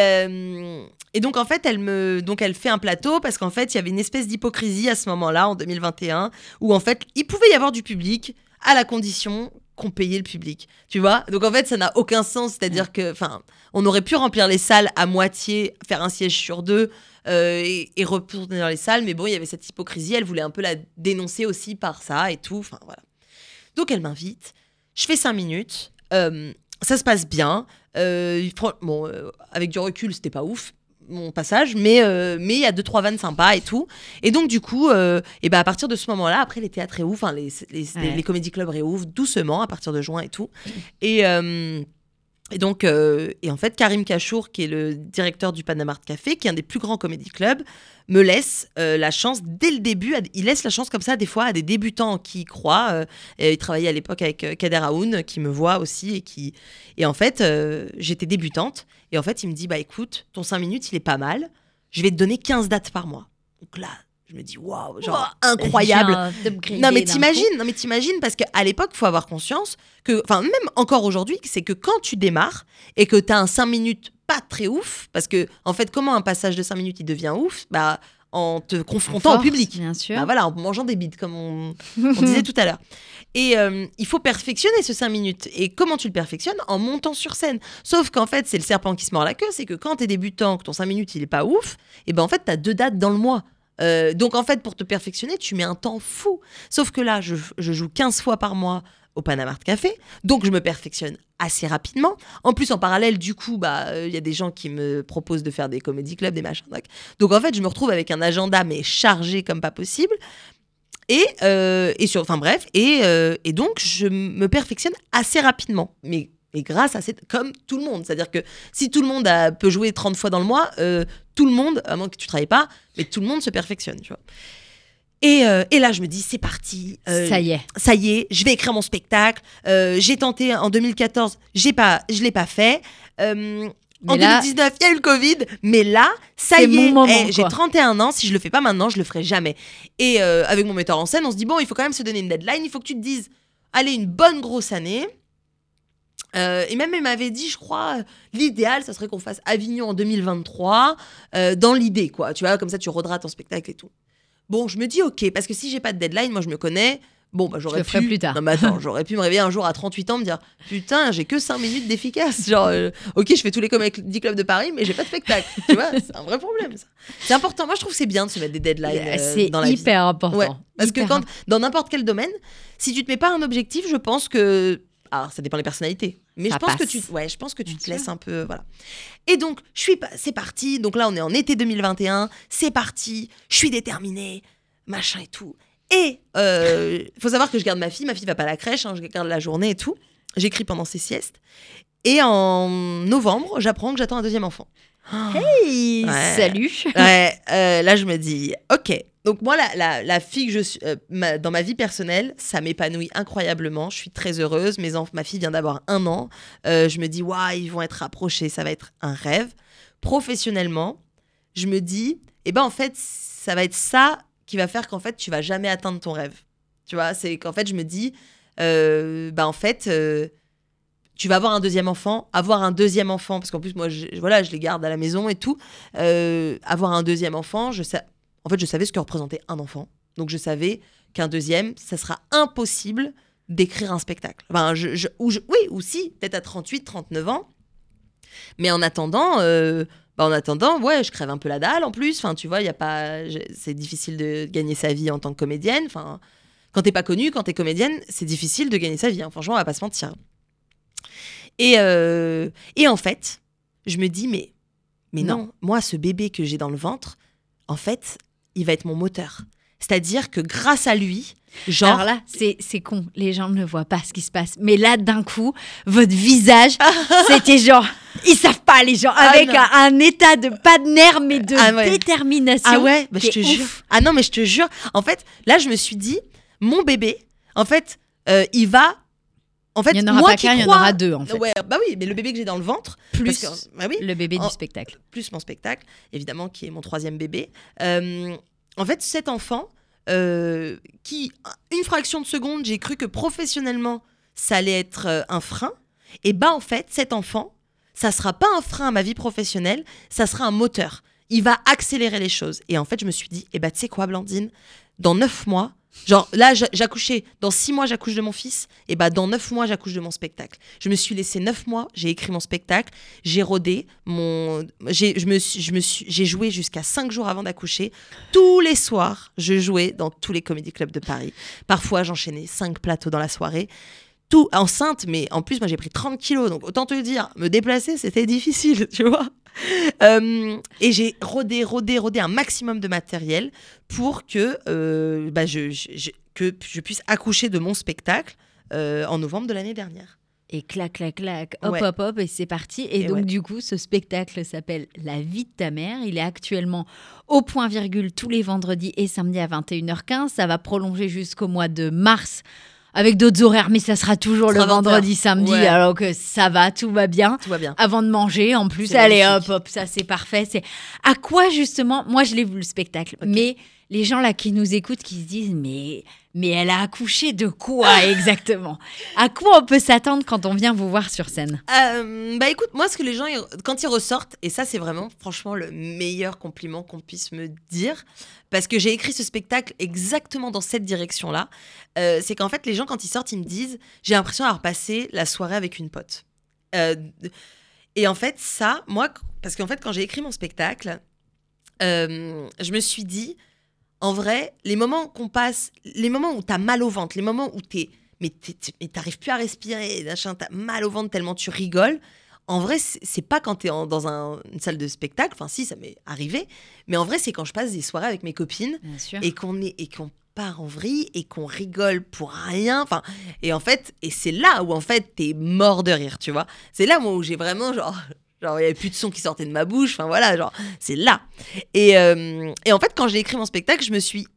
et donc en fait elle me, donc elle fait un plateau parce qu'en fait il y avait une espèce d'hypocrisie à ce moment-là en 2021 où en fait il pouvait y avoir du public à la condition qu'on payait le public. Tu vois? Donc en fait, ça n'a aucun sens. C'est-à-dire que, enfin, on aurait pu remplir les salles à moitié, faire un siège sur deux euh, et, et retourner dans les salles. Mais bon, il y avait cette hypocrisie. Elle voulait un peu la dénoncer aussi par ça et tout. Enfin, voilà. Donc elle m'invite. Je fais cinq minutes. Euh, ça se passe bien. Euh, bon, avec du recul, c'était pas ouf mon passage, mais euh, mais il y a deux trois vannes sympas et tout. Et donc du coup, euh, et ben à partir de ce moment-là, après les théâtres réouvrent, enfin les les, Ouais. les, les comédie clubs réouvrent doucement à partir de juin et tout. Et euh, et donc, euh, et en fait, Karim Kachour, qui est le directeur du Panama Art Café, qui est un des plus grands comédie clubs, me laisse euh, la chance dès le début. à- il laisse la chance comme ça des fois à des débutants qui y croient. euh, et il travaillait à l'époque avec Kader Aoun, qui me voit aussi et qui. Et en fait, j'étais débutante. Et en fait, il me dit bah écoute, ton 5 minutes, il est pas mal. Je vais te donner 15 dates par mois. Donc là, je me dis waouh, genre incroyable. Non mais t'imagines, non mais t'imagines parce qu'à l'époque, faut avoir conscience que, enfin même encore aujourd'hui, c'est que quand tu démarres et que t'as un 5 minutes pas très ouf, parce que en fait, comment un passage de 5 minutes il devient ouf Bah en te confrontant au public. Bien sûr. Bah voilà, en mangeant des bites comme on, on [laughs] disait tout à l'heure. Et euh, il faut perfectionner ce 5 minutes. Et comment tu le perfectionnes? En montant sur scène. Sauf qu'en fait, c'est le serpent qui se mord la queue, c'est que quand t'es débutant, que ton 5 minutes il est pas ouf, et ben en fait, t'as deux dates dans le mois. Euh, donc en fait, pour te perfectionner, tu mets un temps fou. Sauf que là, je, je joue 15 fois par mois au Panama Café, donc je me perfectionne assez rapidement. En plus, en parallèle, du coup, bah, euh, il y a des gens qui me proposent de faire des comédie clubs, des machins. Donc, donc en fait, je me retrouve avec un agenda mais chargé comme pas possible. Et, euh, et sur, enfin bref, et, euh, et donc je me perfectionne assez rapidement. Mais et grâce à cette, comme tout le monde, c'est-à-dire que si tout le monde peut jouer 30 fois dans le mois, euh, tout le monde, à moins que tu travailles pas, mais tout le monde se perfectionne, tu vois. Et, euh, et là, je me dis, c'est parti. euh, Ça y est. ça y est, je vais écrire mon spectacle. Euh, j'ai tenté en 2014, j'ai pas, je l'ai pas fait. En Mais là- 2019, il y a eu le Covid, mais là, ça y mon est, moment, eh, j'ai quoi. 31 ans, si je le fais pas maintenant, je le ferai jamais. Et avec mon metteur en scène, on se dit, bon, il faut quand même se donner une deadline, il faut que tu te dises, allez, une bonne grosse année. Euh, et même, elle m'avait dit, je crois, l'idéal, ça serait qu'on fasse Avignon en 2023, euh, dans l'idée, quoi. Tu vois, comme ça, tu rodras ton spectacle et tout. Bon, je me dis, ok, parce que si j'ai pas de deadline, moi, je me connais. Bon, bah, j'aurais le pu. ferai plus tard. Non, mais attends, [laughs] j'aurais pu me réveiller un jour à 38 ans, me dire, putain, j'ai que 5 minutes d'efficace. Genre, euh, ok, je fais tous les comédies clubs de Paris, mais j'ai pas de spectacle. tu vois, c'est un vrai problème, ça. C'est important. Moi, je trouve que c'est bien de se mettre des deadlines euh, c'est dans la vie. hyper important. Ouais, parce que quand, dans n'importe quel domaine, si tu te mets pas un objectif, je pense que. Alors, ça dépend des personnalités. Mais Ça je pense que tu, ouais, je pense que tu Bien te sûr. laisses un peu, voilà. Et donc, je suis, pas- c'est parti. Donc là, on est en été 2021. C'est parti. Je suis déterminée, machin et tout. Et euh, faut savoir que je garde ma fille. Ma fille va pas à la crèche. hein, je garde la journée et tout. J'écris pendant ses siestes. Et en novembre, j'apprends que j'attends un deuxième enfant. Hey, Ouais. salut. Ouais, euh, là je me dis, ok. Donc moi, la, la, la fille que je suis, euh, ma- dans ma vie personnelle, ça m'épanouit incroyablement. Je suis très heureuse. Mes ma fille vient d'avoir un an. Euh, je me dis, waouh, ils vont être rapprochés, ça va être un rêve. Professionnellement, je me dis, eh ben en fait, ça va être ça qui va faire qu'en fait, tu vas jamais atteindre ton rêve. Tu vois, c'est qu'en fait, je me dis, bah en fait, tu vas avoir un deuxième enfant, avoir un deuxième enfant, parce qu'en plus, moi, je, voilà, je les garde à la maison et tout. Euh, avoir un deuxième enfant, je sais, en fait, je savais ce que représentait un enfant. Donc, je savais qu'un deuxième, ça sera impossible d'écrire un spectacle. Enfin, oui, ou si, peut-être à 38, 39 ans. Mais en attendant, euh, bah, en attendant, ouais, je crève un peu la dalle en plus. Enfin, tu vois, y a pas, c'est difficile de gagner sa vie en tant que comédienne. Enfin, quand t'es pas connue, quand t'es comédienne, c'est difficile de gagner sa vie. hein. Franchement, on va pas se mentir. Et, euh, et en fait, je me dis, mais, mais non. Non. moi, ce bébé que j'ai dans le ventre, en fait, il va être mon moteur. C'est-à-dire que grâce à lui, genre. Alors là, c'est c'est con. Les gens ne voient pas ce qui se passe. Mais là, d'un coup, votre visage, [laughs] c'était genre. Ils savent pas, les gens. Ah Avec un, un état de pas de nerfs, mais de Ah ouais. détermination. Ah ouais, bah, je te ouf. jure. Ah non, mais je te jure. En fait, là, je me suis dit, mon bébé, en fait, euh, il va. En fait, Il n'y en aura moi pas qu'un, il y en aura deux, en fait. Ouais, bah oui, mais le bébé que j'ai dans le ventre, Plus que- bah oui, le bébé du spectacle. plus mon spectacle, évidemment, qui est mon troisième bébé. Euh, en fait, cet enfant, euh, qui, une fraction de seconde, j'ai cru que professionnellement, ça allait être euh, un frein. Et bah, en fait, cet enfant, ça sera pas un frein à ma vie professionnelle, ça sera un moteur. Il va accélérer les choses. Et en fait, je me suis dit, eh bah, tu sais quoi, Blandine, dans neuf mois, genre là, j'a- j'accouchais, dans six mois, j'accouche de mon fils, et bah, dans neuf mois, j'accouche de mon spectacle. Je me suis laissé neuf mois, j'ai écrit mon spectacle, j'ai rodé, mon, j'ai, je me je me suis, joué jusqu'à cinq jours avant d'accoucher. Tous les soirs, je jouais dans tous les comédie clubs de Paris. Parfois, j'enchaînais cinq plateaux dans la soirée. Tout enceinte, mais en plus, moi, j'ai pris 30 kilos. Donc, autant te dire, me déplacer, c'était difficile, [laughs] tu vois. [laughs] Euh, et j'ai rodé, rodé, rodé un maximum de matériel pour que, euh, bah, je, je- je- que je puisse accoucher de mon spectacle euh, en novembre de l'année dernière. Et clac, clac, clac, hop, Ouais. hop, hop, et c'est parti. Et, Et donc, ouais. du coup, ce spectacle s'appelle La vie de ta mère. Il est actuellement au point virgule tous les vendredis et samedis à 21h15. Ça va prolonger jusqu'au mois de mars avec d'autres horaires, mais ça sera toujours Ça le sera 20 vendredi, samedi, Ouais. alors que ça va, tout va bien. Tout va bien. Avant de manger, en plus, allez hop, magnifique. hop, ça c'est parfait. C'est à quoi justement Moi, je l'ai vu le spectacle, mais les gens là qui nous écoutent, qui se disent mais mais elle a accouché de quoi [laughs] exactement? À quoi on peut s'attendre quand on vient vous voir sur scène? Euh, bah écoute, moi, ce que les gens, quand ils ressortent, et ça, c'est vraiment, franchement, le meilleur compliment qu'on puisse me dire, parce que j'ai écrit ce spectacle exactement dans cette direction-là, euh, c'est qu'en fait, les gens, quand ils sortent, ils me disent J'ai l'impression d'avoir passé la soirée avec une pote. Euh, et en fait, ça, moi, parce qu'en fait, quand j'ai écrit mon spectacle, je me suis dit En vrai, les moments qu'on passe, les moments où t'as mal au ventre, les moments où t'es mais t'arrives plus à respirer, machin, t'as mal au ventre tellement tu rigoles. En vrai, c'est pas quand t'es dans un- une salle de spectacle, enfin si, ça m'est arrivé, mais en vrai, c'est quand je passe des soirées avec mes copines et qu'on est et qu'on part en vrille et qu'on rigole pour rien. Enfin, et en fait, et c'est là où en fait t'es mort de rire, tu vois. C'est là moi où j'ai vraiment genre. Genre, il n'y avait plus de son qui sortait de ma bouche. Enfin, voilà, genre, c'est là. Et, euh, et en fait, quand j'ai écrit mon spectacle, je me suis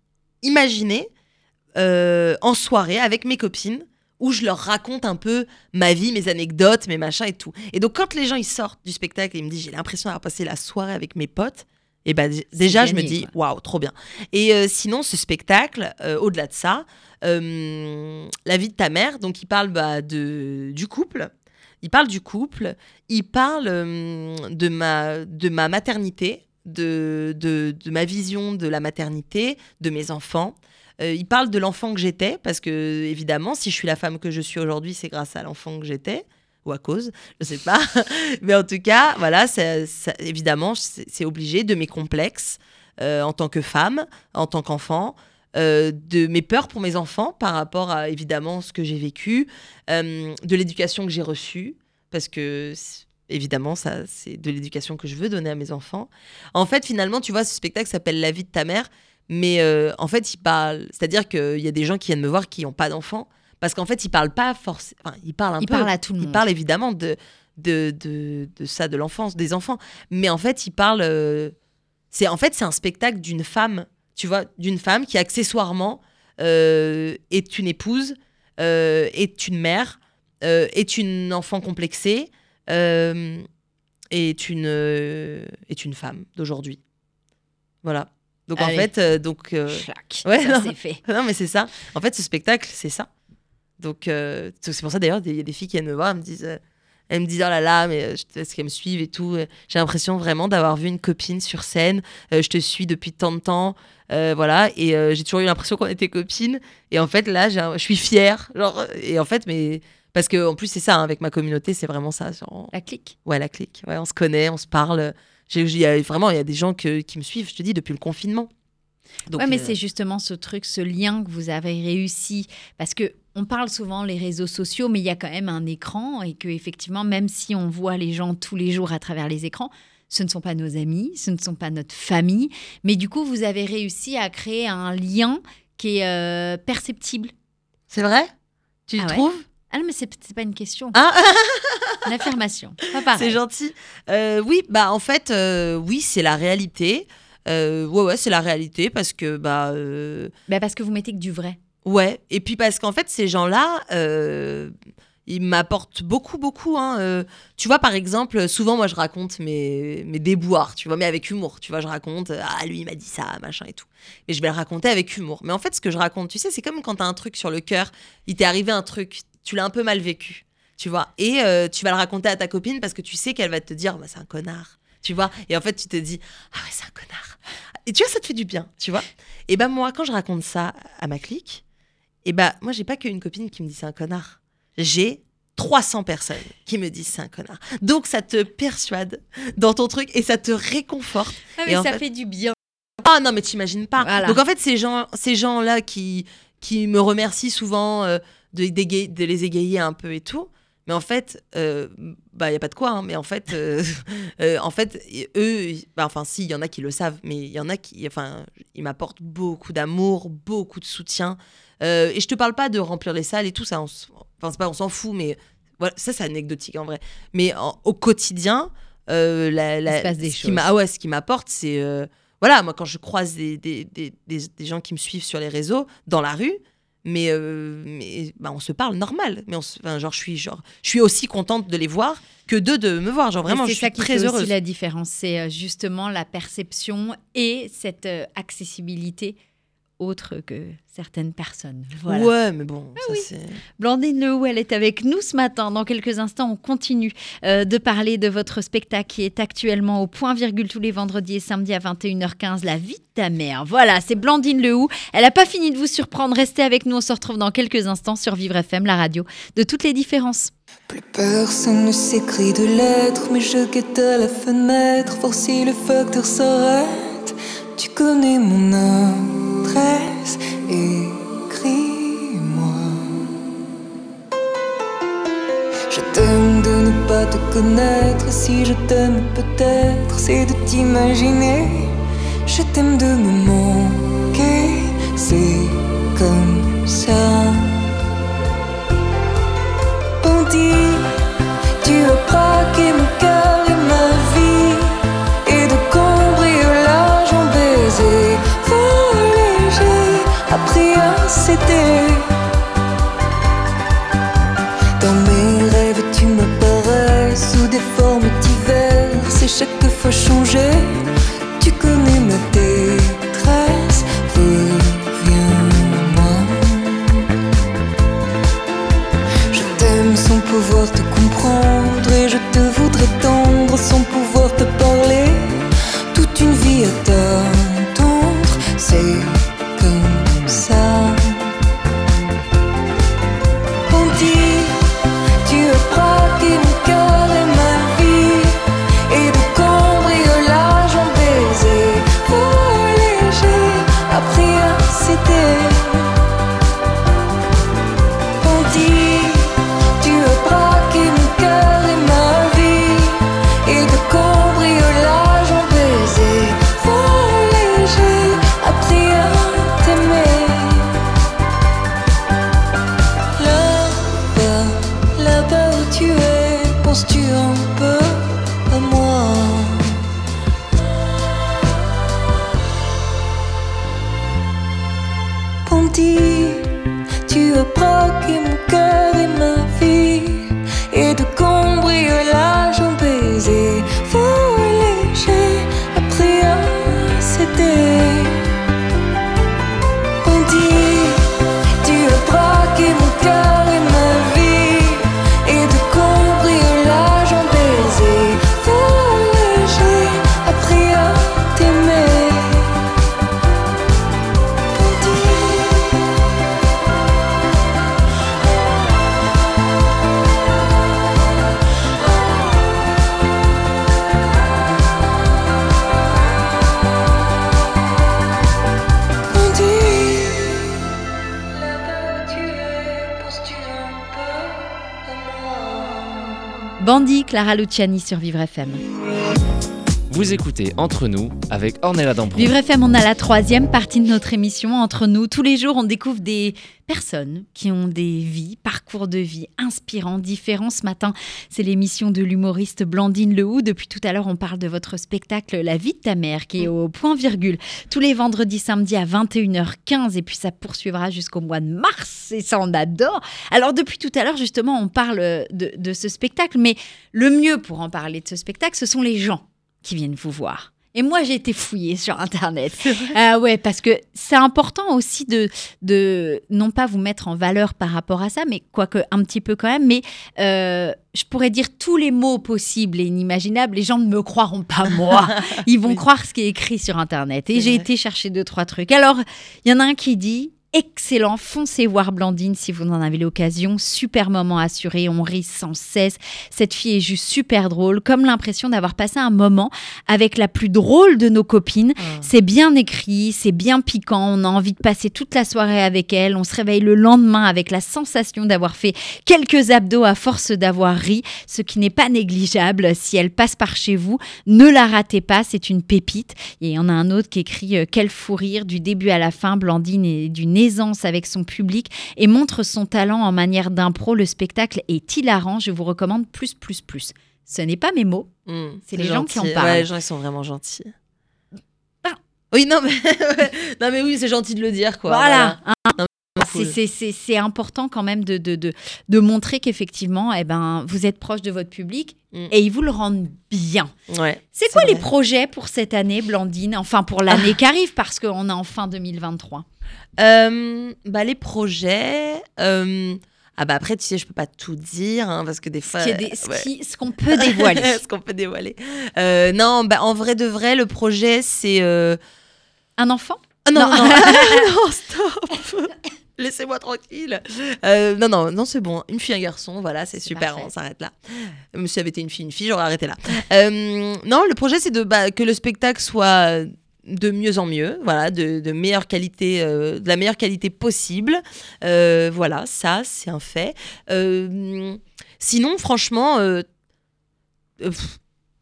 imaginé euh, en soirée avec mes copines où je leur raconte un peu ma vie, mes anecdotes, mes machins et tout. Et donc, quand les gens ils sortent du spectacle et ils me disent j'ai l'impression d'avoir passé la soirée avec mes potes, et ben d- déjà, je me dis waouh, trop bien. Et euh, sinon, ce spectacle, euh, au-delà de ça, euh, la vie de ta mère, donc il parle bah, de, du couple. Il parle du couple, il parle euh, de, ma, de ma maternité, de, de, de ma vision de la maternité, de mes enfants. Euh, il parle de l'enfant que j'étais, parce que, évidemment, si je suis la femme que je suis aujourd'hui, c'est grâce à l'enfant que j'étais, ou à cause, je sais pas. [laughs] Mais en tout cas, voilà, évidemment, c'est c'est obligé de mes complexes euh, en tant que femme, en tant qu'enfant, euh, de mes peurs pour mes enfants par rapport à, évidemment, ce que j'ai vécu, euh, de l'éducation que j'ai reçue, parce que, évidemment, ça, c'est de l'éducation que je veux donner à mes enfants. En fait, finalement, tu vois, ce spectacle s'appelle La vie de ta mère. Mais euh, en fait, il parle. C'est-à-dire qu'il y a des gens qui viennent me voir qui n'ont pas d'enfants. Parce qu'en fait, il parle pas forcément. Enfin, il parle un Il peu. parle à tout le monde. parle évidemment de, de, de, de ça, de l'enfance, des enfants. Mais en fait, il parle. euh, c'est en fait, c'est un spectacle d'une femme. Tu vois, d'une femme qui accessoirement euh, est une épouse, euh, est une mère, euh, est une enfant complexée, est une est une femme d'aujourd'hui. Voilà. Donc Allez. en fait, donc ouais, ça c'est fait. [laughs] non, mais c'est ça. En fait, ce spectacle, c'est ça. Donc, c'est pour ça d'ailleurs, il y a des filles qui viennent me voir, elles me disent, euh, elles me disent, oh là là, mais euh, est-ce qu'elles me suivent et tout. Euh, J'ai l'impression vraiment d'avoir vu une copine sur scène. Euh, je te suis depuis tant de temps, euh, voilà. Et euh, j'ai toujours eu l'impression qu'on était copines. Et en fait, là, je suis fière. Genre, euh, et en fait, mais parce que en plus, c'est ça hein, avec ma communauté, c'est vraiment ça. genre, La clique. Ouais, la clique. Ouais, on se connaît, on se parle. J'ai- vraiment, il y a des gens que- qui me suivent, je te dis, depuis le confinement. Donc, ouais, mais euh, c'est justement ce truc, ce lien que vous avez réussi. Parce que on parle souvent les réseaux sociaux, mais il y a quand même un écran et que effectivement, même si on voit les gens tous les jours à travers les écrans, ce ne sont pas nos amis, ce ne sont pas notre famille. Mais du coup, vous avez réussi à créer un lien qui est euh, perceptible. C'est vrai? Tu Ah ouais trouves? Ah non, mais c'est pas une question, Ah, [laughs] une affirmation. C'est gentil. Euh, oui, bah en fait, euh, oui, c'est la réalité. Ouais, ouais, c'est la réalité parce que bah Bah, parce que vous mettez que du vrai. Ouais. Et puis parce qu'en fait, ces gens-là, euh, ils m'apportent beaucoup, beaucoup. Hein. Euh, tu vois, par exemple, souvent moi je raconte mes mes déboires, tu vois, mais avec humour. Tu vois, je raconte euh, ah lui il m'a dit ça, machin et tout. Et je vais le raconter avec humour. Mais en fait, ce que je raconte, tu sais, c'est comme quand t'as un truc sur le cœur, il t'est arrivé un truc, tu l'as un peu mal vécu, tu vois, et tu vas le raconter à ta copine parce que tu sais qu'elle va te dire bah, c'est un connard, tu vois, et en fait tu te dis ah ouais c'est un connard. Et tu vois, ça te fait du bien, tu vois. Et ben moi, quand je raconte ça à ma clique, et ben moi j'ai pas qu'une copine qui me dit c'est un connard, j'ai 300 personnes qui me disent c'est un connard. Donc ça te persuade dans ton truc et ça te réconforte. Ah, mais ça fait- fait du bien. Ah non, mais t'imagines pas. Voilà. Donc en fait, ces gens, ces gens-là qui, qui me remercient souvent euh, de, les égayer un peu et tout. Mais en fait, euh, bah il y a pas de quoi. hein, mais en fait, euh, [laughs] en fait, eux, bah, enfin si, il y en a qui le savent, mais il y en a qui, enfin, ils m'apportent beaucoup d'amour, beaucoup de soutien. Euh, et je te parle pas de remplir les salles et tout ça. on Enfin c'est pas, on s'en fout, mais voilà, ça c'est anecdotique en vrai. Mais en- au quotidien, euh, la, la- des ce qui ah ouais, ce qui m'apporte, c'est euh, voilà, moi quand je croise des, des, des, des- gens qui me suivent sur les réseaux, dans la rue, mais, euh, mais bah, on se parle normal. Mais on se- enfin, genre, je suis, genre, je suis aussi contente de les voir que d'eux de me voir. Genre, vraiment, je c'est suis ça qui très fait heureuse. aussi la différence. C'est justement la perception et cette accessibilité autre que certaines personnes. Voilà. Ouais, mais bon, ça, oui. c'est. Blandine Lehou, elle est avec nous ce matin. Dans quelques instants, on continue euh, de parler de votre spectacle qui est actuellement au point virgule tous les vendredis et samedis à 21h15, La vie de ta mère. Voilà, c'est Blandine Lehou. Elle n'a pas fini de vous surprendre. Restez avec nous. On se retrouve dans quelques instants sur Vivre FM, la radio de toutes les différences. Plus personne ne s'écrit de lettres, mais je guette à la fenêtre, voir si le facteur s'arrête. Tu connais mon adresse, écris-moi. Je t'aime de ne pas te connaître, si je t'aime peut-être, c'est de t'imaginer. Je t'aime de me manquer, c'est comme ça. Bandit, tu as braqué mon cœur céder Dans mes rêves tu m'apparais Sous des formes diverses Et chaque fois changé dit, tu as pas cœur. Gandhi, Clara Luciani sur Vivre FM. Vous écoutez Entre nous avec Ornella Dampron. Vivre FM, on a la troisième partie de notre émission entre nous. Tous les jours, on découvre des personnes qui ont des vies, parcours de vie inspirants, différents. Ce matin, c'est l'émission de l'humoriste Blandine Lehou. Depuis tout à l'heure, on parle de votre spectacle La vie de ta mère, qui est au point virgule tous les vendredis, samedis à 21h15. Et puis ça poursuivra jusqu'au mois de mars. Et ça, on adore. Alors, depuis tout à l'heure, justement, on parle de, de ce spectacle. Mais le mieux pour en parler de ce spectacle, ce sont les gens qui viennent vous voir. Et moi, j'ai été fouillée sur Internet. Ah ouais, parce que c'est important aussi de, de non pas vous mettre en valeur par rapport à ça, mais quoique un petit peu quand même. Mais euh, je pourrais dire tous les mots possibles et inimaginables. Les gens ne me croiront pas moi. [laughs] Ils vont croire ce qui est écrit sur Internet. Et j'ai été chercher deux trois trucs. Alors, il y en a un qui dit excellent. Foncez voir Blandine si vous en avez l'occasion. Super moment assuré. On rit sans cesse. Cette fille est juste super drôle. Comme l'impression d'avoir passé un moment avec la plus drôle de nos copines. C'est bien écrit, c'est bien piquant. On a envie de passer toute la soirée avec elle. On se réveille le lendemain avec la sensation d'avoir fait quelques abdos à force d'avoir ri, ce qui n'est pas négligeable. Si elle passe par chez vous, ne la ratez pas. C'est une pépite. Et il y en a un autre qui écrit euh, Quel fou rire du début à la fin. Blandine est d'une aisance avec son public et montre son talent en manière d'impro. Le spectacle est hilarant. Je vous recommande plus, plus, plus. Ce n'est pas mes mots. Mm, C'est les gens qui en parlent. Ouais, les gens, ils sont vraiment gentils. Ah. Oui, non, mais, [laughs] non, mais oui, c'est gentil de le dire, quoi. Voilà. hein. Cool. C'est- important quand même de, de, de, de montrer qu'effectivement, eh ben, vous êtes proche de votre public Mm. et ils vous le rendent bien. Ouais. C'est quoi les vrai. projets pour cette année, Blandine? Enfin, pour l'année [laughs] qui arrive, parce qu'on est en fin 2023. Euh, bah, les projets. euh, Ah bah après, tu sais, je peux pas tout dire, hein, parce que des fois... Des- ce ouais. ce qu'on peut dévoiler. [laughs] ce qu'on peut dévoiler. Euh, non, bah, en vrai de vrai, le projet, c'est... euh, Un enfant? Ah non, Non. non, [laughs] non, stop [laughs] Laissez-moi tranquille. Euh, non, non, non, c'est bon. Une fille, un garçon, voilà, c'est super, parfait. on s'arrête là. Même si ça avait été une fille, une fille, j'aurais arrêté là. [laughs] Euh, non, le projet, c'est de, bah, que le spectacle soit de mieux en mieux, voilà, de, de meilleure qualité, euh, de la meilleure qualité possible. Voilà, ça, c'est un fait. Sinon, franchement, pff,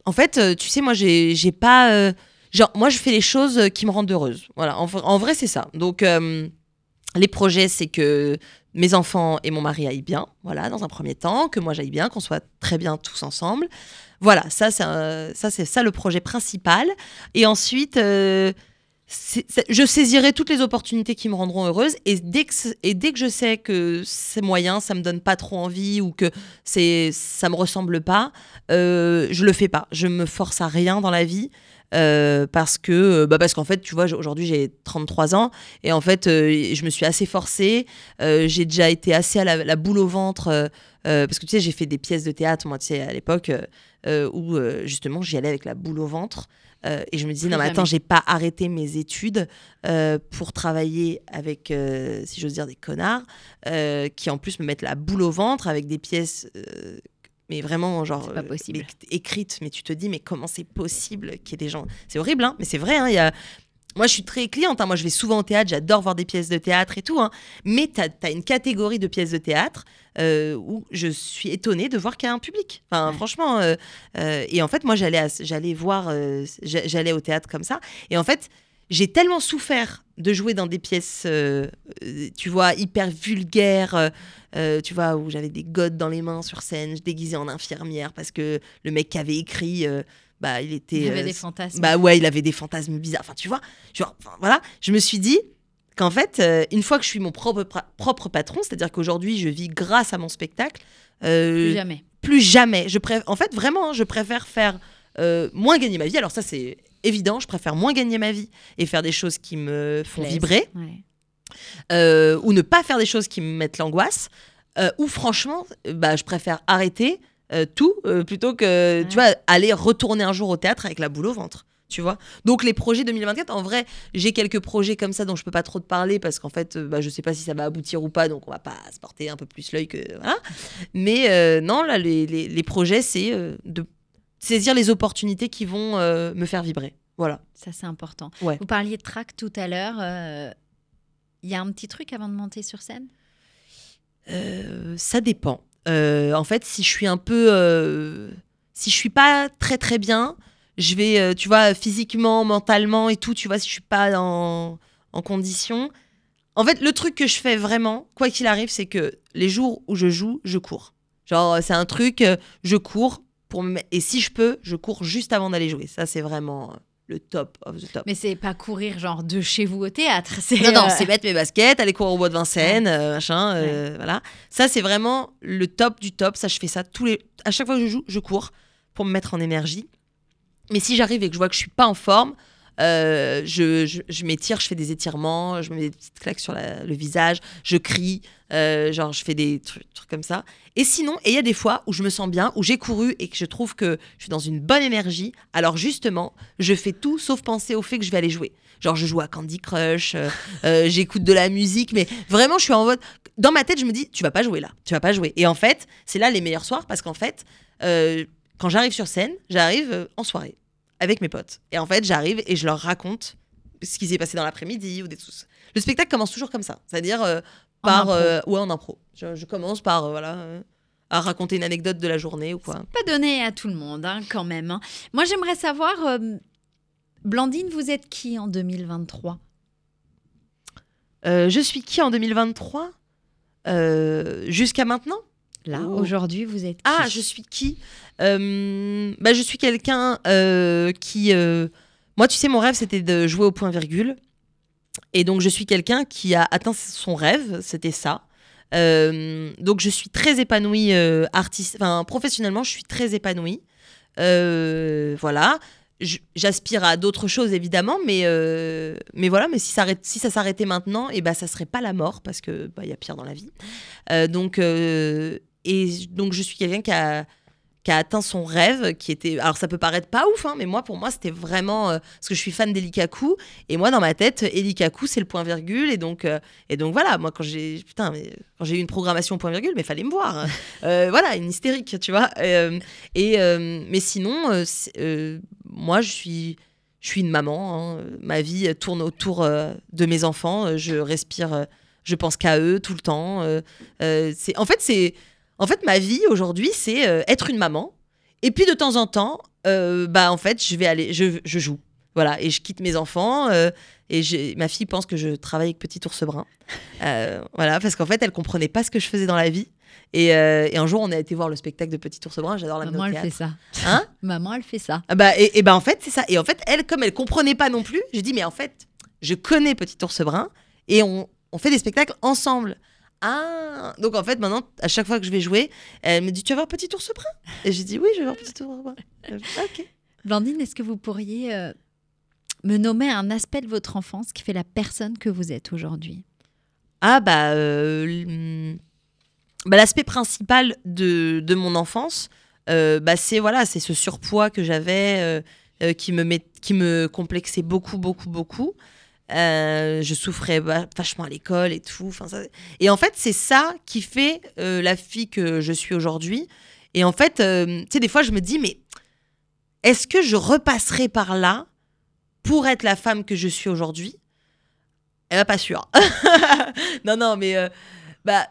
en fait, tu sais, moi, j'ai pas. genre, moi, je fais les choses qui me rendent heureuse. Voilà, en, en vrai, c'est ça. Donc, les projets, c'est que mes enfants et mon mari aillent bien, voilà, dans un premier temps, que moi j'aille bien, qu'on soit très bien tous ensemble. Voilà, ça, c'est ça, ça le projet principal. Et ensuite, euh, je saisirai toutes les opportunités qui me rendront heureuse. Et dès que, je sais que c'est moyen, ça me donne pas trop envie ou que c'est, ça me ressemble pas, euh, je le fais pas. Je me force à rien dans la vie. Euh, parce que bah parce qu'en fait tu vois aujourd'hui j'ai 33 ans et en fait euh, je me suis assez forcée. Euh, j'ai déjà été assez à la, la boule au ventre euh, euh, parce que tu sais j'ai fait des pièces de théâtre moi tu sais à l'époque euh, euh, où euh, justement j'y allais avec la boule au ventre. Euh, et je me disais non mais attends j'ai pas arrêté mes études euh, pour travailler avec euh, si j'ose dire des connards euh, qui en plus me mettent la boule au ventre avec des pièces euh, mais vraiment genre pas euh, possible. mais écrites mais tu te dis mais comment c'est possible qu'il y ait des gens? C'est horrible hein mais c'est vrai hein, il y a moi, je suis très cliente. hein. Moi, je vais souvent au théâtre. J'adore voir des pièces de théâtre et tout. hein. Mais tu as, une catégorie de pièces de théâtre euh, où je suis étonnée de voir qu'il y a un public. Enfin, Ouais. franchement. euh, euh, et en fait, moi, j'allais, j'allais voir, j'a- j'allais au théâtre comme ça. Et en fait, j'ai tellement souffert de jouer dans des pièces, euh, euh, tu vois, hyper vulgaires. euh, tu vois, où j'avais des godes dans les mains sur scène, je déguisais en infirmière parce que le mec qui avait écrit, euh, bah, il était. Il avait des fantasmes. bah ouais, il avait des fantasmes bizarres. Enfin, tu vois, genre, enfin, voilà, je me suis dit qu'en fait, une fois que je suis mon propre, patron, c'est-à-dire qu'aujourd'hui, je vis grâce à mon spectacle, Plus jamais. plus jamais. Je préf- en fait, vraiment, je préfère faire moins gagner ma vie. Alors ça, c'est évident, je préfère moins gagner ma vie et faire des choses qui me font vibrer Ouais. euh, ou ne pas faire des choses qui me mettent l'angoisse, euh, ou franchement, bah, je préfère arrêter euh, tout plutôt que, tu vois, aller retourner un jour au théâtre avec la boule au ventre. Tu vois Donc les projets 2024, en vrai, j'ai quelques projets comme ça dont je peux pas trop te parler parce qu'en fait, bah, je sais pas si ça va aboutir ou pas, donc on va pas se porter un peu plus l'œil que voilà. Mais non, là, les, les- les projets, c'est de saisir les opportunités qui vont euh, me faire vibrer. Voilà. Ça, c'est important. Ouais. Vous parliez de track tout à l'heure. euh, Il y a un petit truc avant de monter sur scène? Euh, ça dépend. Euh, en fait, si je suis un peu. euh, si je suis pas très très bien, je vais, euh, tu vois, physiquement, mentalement et tout, tu vois, si je suis pas en, en condition. En fait, le truc que je fais vraiment, quoi qu'il arrive, c'est que les jours où je joue, je cours. Genre, c'est un truc, euh, je cours. Pour me... Et si je peux, je cours juste avant d'aller jouer. Ça, c'est vraiment euh, le top of the top. Mais c'est pas courir genre de chez vous au théâtre. Non, non, euh, c'est mettre mes baskets, aller courir au bois de Vincennes, euh, machin, euh, voilà. Ça, c'est vraiment le top du top. Ça, je fais ça tous les. À chaque fois que je joue, je cours pour me mettre en énergie. Mais si j'arrive et que je vois que je suis pas en forme, euh, je, m'étire, je fais des étirements, je me mets des petites claques sur le visage, je crie, euh, genre je fais des trucs, comme ça. Et sinon, et il y a des fois où je me sens bien, où j'ai couru et que je trouve que je suis dans une bonne énergie, alors justement, je fais tout sauf penser au fait que je vais aller jouer. Genre je joue à Candy Crush, euh, [laughs] j'écoute de la musique, mais vraiment je suis en mode... Dans ma tête, je me dis, tu vas pas jouer là, tu vas pas jouer. Et en fait, c'est là les meilleurs soirs parce qu'en fait, quand j'arrive sur scène, j'arrive en soirée avec mes potes. Et en fait, j'arrive et je leur raconte ce qui s'est passé dans l'après-midi ou des trucs. Le spectacle commence toujours comme ça, c'est-à-dire euh, En par impro. euh, ouais en impro. Je, je commence par euh, voilà à raconter une anecdote de la journée ou quoi. pas donné à tout le monde hein, quand même. hein. Moi, j'aimerais savoir, Blandine, vous êtes qui en 2023 Euh, je suis qui en 2023 Euh, Jusqu'à maintenant? Là, Oh. aujourd'hui, vous êtes qui Ah, je suis qui Euh, bah, Je suis quelqu'un euh, qui... euh, Moi, tu sais, mon rêve, c'était de jouer au point-virgule. Et donc, je suis quelqu'un qui a atteint son rêve, c'était ça. Donc, je suis très épanouie artiste... enfin, professionnellement, je suis très épanouie. Voilà. J'aspire à d'autres choses, évidemment, mais, mais voilà. Mais si ça, si ça s'arrêtait maintenant, et ben, ça serait pas la mort, parce que bah, y a pire dans la vie. Donc, et donc, je suis quelqu'un qui a, qui a atteint son rêve, qui était. Alors, ça peut paraître pas ouf, hein, mais moi, pour moi, c'était vraiment. euh, parce que je suis fan d'Elikaku, et moi, dans ma tête, Elikaku, c'est le point-virgule, et donc, euh, et donc voilà, moi, quand j'ai. Putain, mais quand j'ai eu une programmation point-virgule, mais fallait me voir. [laughs] Euh, voilà, une hystérique, tu vois. Et, mais sinon, moi, je suis. Je suis une maman. hein. Ma vie tourne autour de mes enfants. Je respire. je pense qu'à eux tout le temps. C'est en fait c'est en fait ma vie aujourd'hui c'est euh, être une maman. Et puis de temps en temps, euh, bah en fait je vais aller je, je joue. Voilà et je quitte mes enfants. euh, et ma fille pense que je travaille avec Petit Ours Brun. Voilà parce qu'en fait elle comprenait pas ce que je faisais dans la vie. Et, euh, et un jour on a été voir le spectacle de Petit Ours Brun. J'adore la Maman, elle fait ça. Hein? [laughs] Maman, elle fait ça. ah bah, et, et bah en fait, c'est ça. Et en fait, elle, comme elle comprenait pas non plus, j'ai dit, mais en fait, je connais Petit Ours Brun et on, on fait des spectacles ensemble. Ah Donc en fait, maintenant, à chaque fois que je vais jouer, elle me dit, tu vas voir Petit Ours Brun Et j'ai dit, oui, je vais voir Petit Ours Brun. Dit, ok. Blandine, est-ce que vous pourriez euh, me nommer un aspect de votre enfance qui fait la personne que vous êtes aujourd'hui? Ah bah, euh, l- bah, l'aspect principal de, de mon enfance, euh, bah, c'est voilà, c'est ce surpoids que j'avais qui me met, qui me complexait beaucoup, beaucoup, beaucoup. Euh, je souffrais va- vachement à l'école et tout. Ça- Et en fait, c'est ça qui fait euh, la fille que je suis aujourd'hui. Et en fait, euh, tu sais, des fois, je me dis, mais est-ce que je repasserai par là pour être la femme que je suis aujourd'hui? Eh ben, pas sûr. [laughs] non, non, mais bah,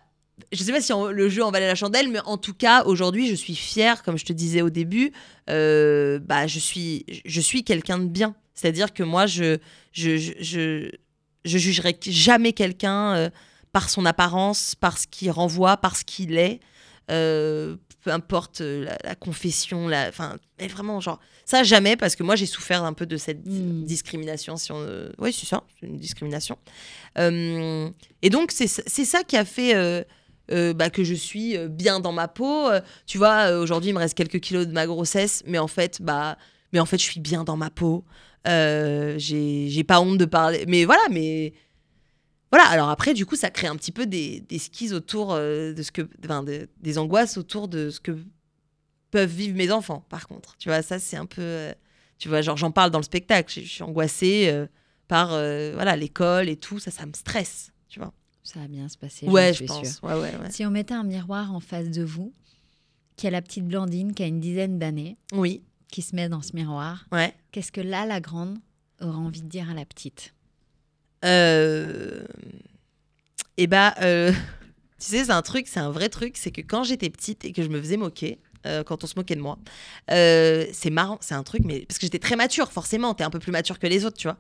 je sais pas si le jeu en valait la chandelle, mais en tout cas, aujourd'hui, je suis fière, comme je te disais au début, bah, je suis, je suis quelqu'un de bien. C'est-à-dire que moi, je, je, je, je, je jugerai jamais quelqu'un euh, par son apparence, par ce qu'il renvoie, par ce qu'il est. Euh, peu importe euh, la, la confession, la, enfin, vraiment, genre, ça jamais, parce que moi j'ai souffert un peu de cette Mm. discrimination. Si on, euh, oui, c'est ça, c'est une discrimination. Euh, et donc, c'est ça qui a fait bah, que je suis bien dans ma peau. Tu vois, aujourd'hui, il me reste quelques kilos de ma grossesse, mais en fait, bah, mais en fait, je suis bien dans ma peau. Euh, j'ai pas honte de parler. Mais voilà, mais. Voilà, alors après, du coup, ça crée un petit peu des, des skis autour euh, de ce que. Enfin, de- des angoisses autour de ce que peuvent vivre mes enfants, par contre. Tu vois, ça, c'est un peu. euh, tu vois, genre, j'en parle dans le spectacle. Je, je suis angoissée euh, par euh, voilà l'école et tout. Ça, ça me stresse, tu vois. Ça va bien se passer. ouais, je pense. sûre. Ouais, ouais, ouais. Si on mettait un miroir en face de vous, qui a la petite Blandine qui a une dizaine d'années, Oui, qui se met dans ce miroir, ouais. qu'est-ce que là, la grande, aura envie de dire à la petite? Euh... Et bah, euh, [laughs] Tu sais, c'est un truc, c'est un vrai truc, c'est que quand j'étais petite et que je me faisais moquer, euh, quand on se moquait de moi, euh, c'est marrant, c'est un truc, mais parce que j'étais très mature, forcément, t'es un peu plus mature que les autres, tu vois.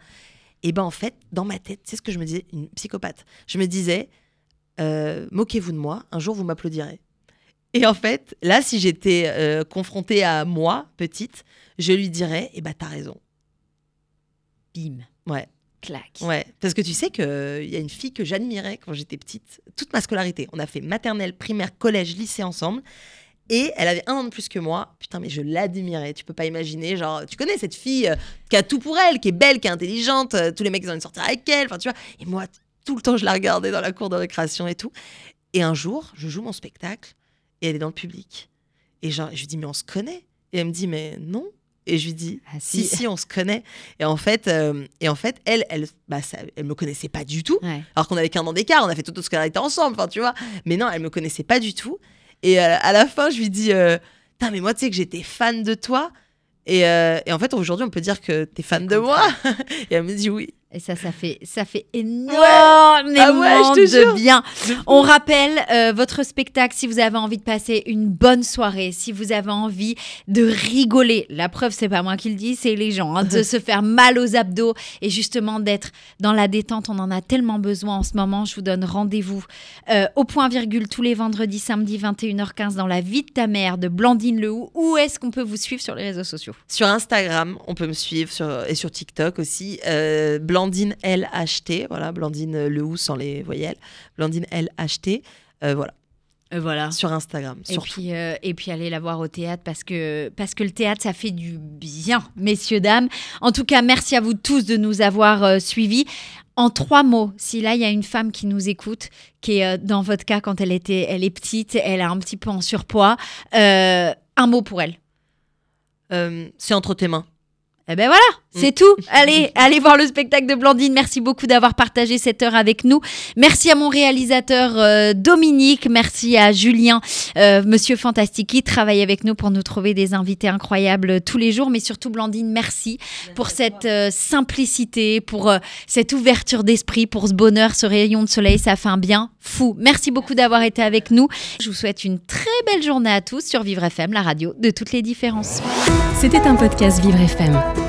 Et ben en fait, dans ma tête, c'est ce que je me disais, une psychopathe. Je me disais, euh, moquez-vous de moi, un jour vous m'applaudirez. Et en fait, là, si j'étais euh, confrontée à moi, petite, je lui dirais, eh ben t'as raison. Bim, Ouais. clac. Ouais, parce que tu sais qu'il y a une fille que j'admirais quand j'étais petite, toute ma scolarité. On a fait maternelle, primaire, collège, lycée ensemble. Et elle avait un an de plus que moi. Putain, mais je l'admirais. Tu peux pas imaginer. Genre, tu connais cette fille euh, qui a tout pour elle, qui est belle, qui est intelligente. euh, tous les mecs, ils ont envie de sortir avec elle. Enfin, tu vois. Et moi, tout le temps, je la regardais dans la cour de récréation et tout. Et un jour, je joue mon spectacle et elle est dans le public. Et genre, je lui dis, mais on se connaît. Et elle me dit, mais non. Et je lui dis, Ah, si, si, on se connaît. Et en fait, euh, et en fait elle, elle, bah, ça, elle me connaissait pas du tout. Ouais. Alors qu'on avait qu'un an d'écart, on a fait toute notre scolarité ensemble, enfin, tu vois. Mais non, elle me connaissait pas du tout. Et euh, à la fin, je lui dis, euh, mais moi, tu sais que j'étais fan de toi. Et, euh, et en fait, aujourd'hui, on peut dire que t'es fan de moi. [laughs] et elle me dit oui. Et ça, ça fait, ça fait énormément Ah ouais, de bien. On rappelle euh, votre spectacle si vous avez envie de passer une bonne soirée, si vous avez envie de rigoler. La preuve, c'est pas moi qui le dis, c'est les gens, hein, de [laughs] se faire mal aux abdos et justement d'être dans la détente. On en a tellement besoin en ce moment. Je vous donne rendez-vous euh, au point virgule tous les vendredis, samedi 21h15 dans la vie de ta mère de Blandine Lehou. Où est-ce qu'on peut vous suivre sur les réseaux sociaux? Sur Instagram, on peut me suivre sur, et sur TikTok aussi. euh, Blandine LHT. Voilà, Blandine Le Hou sans les voyelles. Blandine LHT. Euh, voilà, Voilà. sur Instagram. Et surtout. puis, euh, et puis aller la voir au théâtre parce que, parce que le théâtre, ça fait du bien, messieurs, dames. En tout cas, merci à vous tous de nous avoir euh, suivis. En trois mots, si là, il y a une femme qui nous écoute, qui est euh, dans votre cas quand elle, était, elle est petite, elle a un petit peu en surpoids, euh, un mot pour elle. Euh, c'est entre tes mains. Eh ben voilà, c'est tout. Allez, allez voir le spectacle de Blandine. Merci beaucoup d'avoir partagé cette heure avec nous. Merci à mon réalisateur euh, Dominique. Merci à Julien, euh, Monsieur Fantastique, qui travaille avec nous pour nous trouver des invités incroyables tous les jours. Mais surtout, Blandine, merci pour cette euh, simplicité, pour euh, cette ouverture d'esprit, pour ce bonheur, ce rayon de soleil. Ça fait un bien fou. Merci beaucoup d'avoir été avec nous. Je vous souhaite une très belle journée à tous sur Vivre FM, la radio de toutes les différences. C'était un podcast Vivre FM.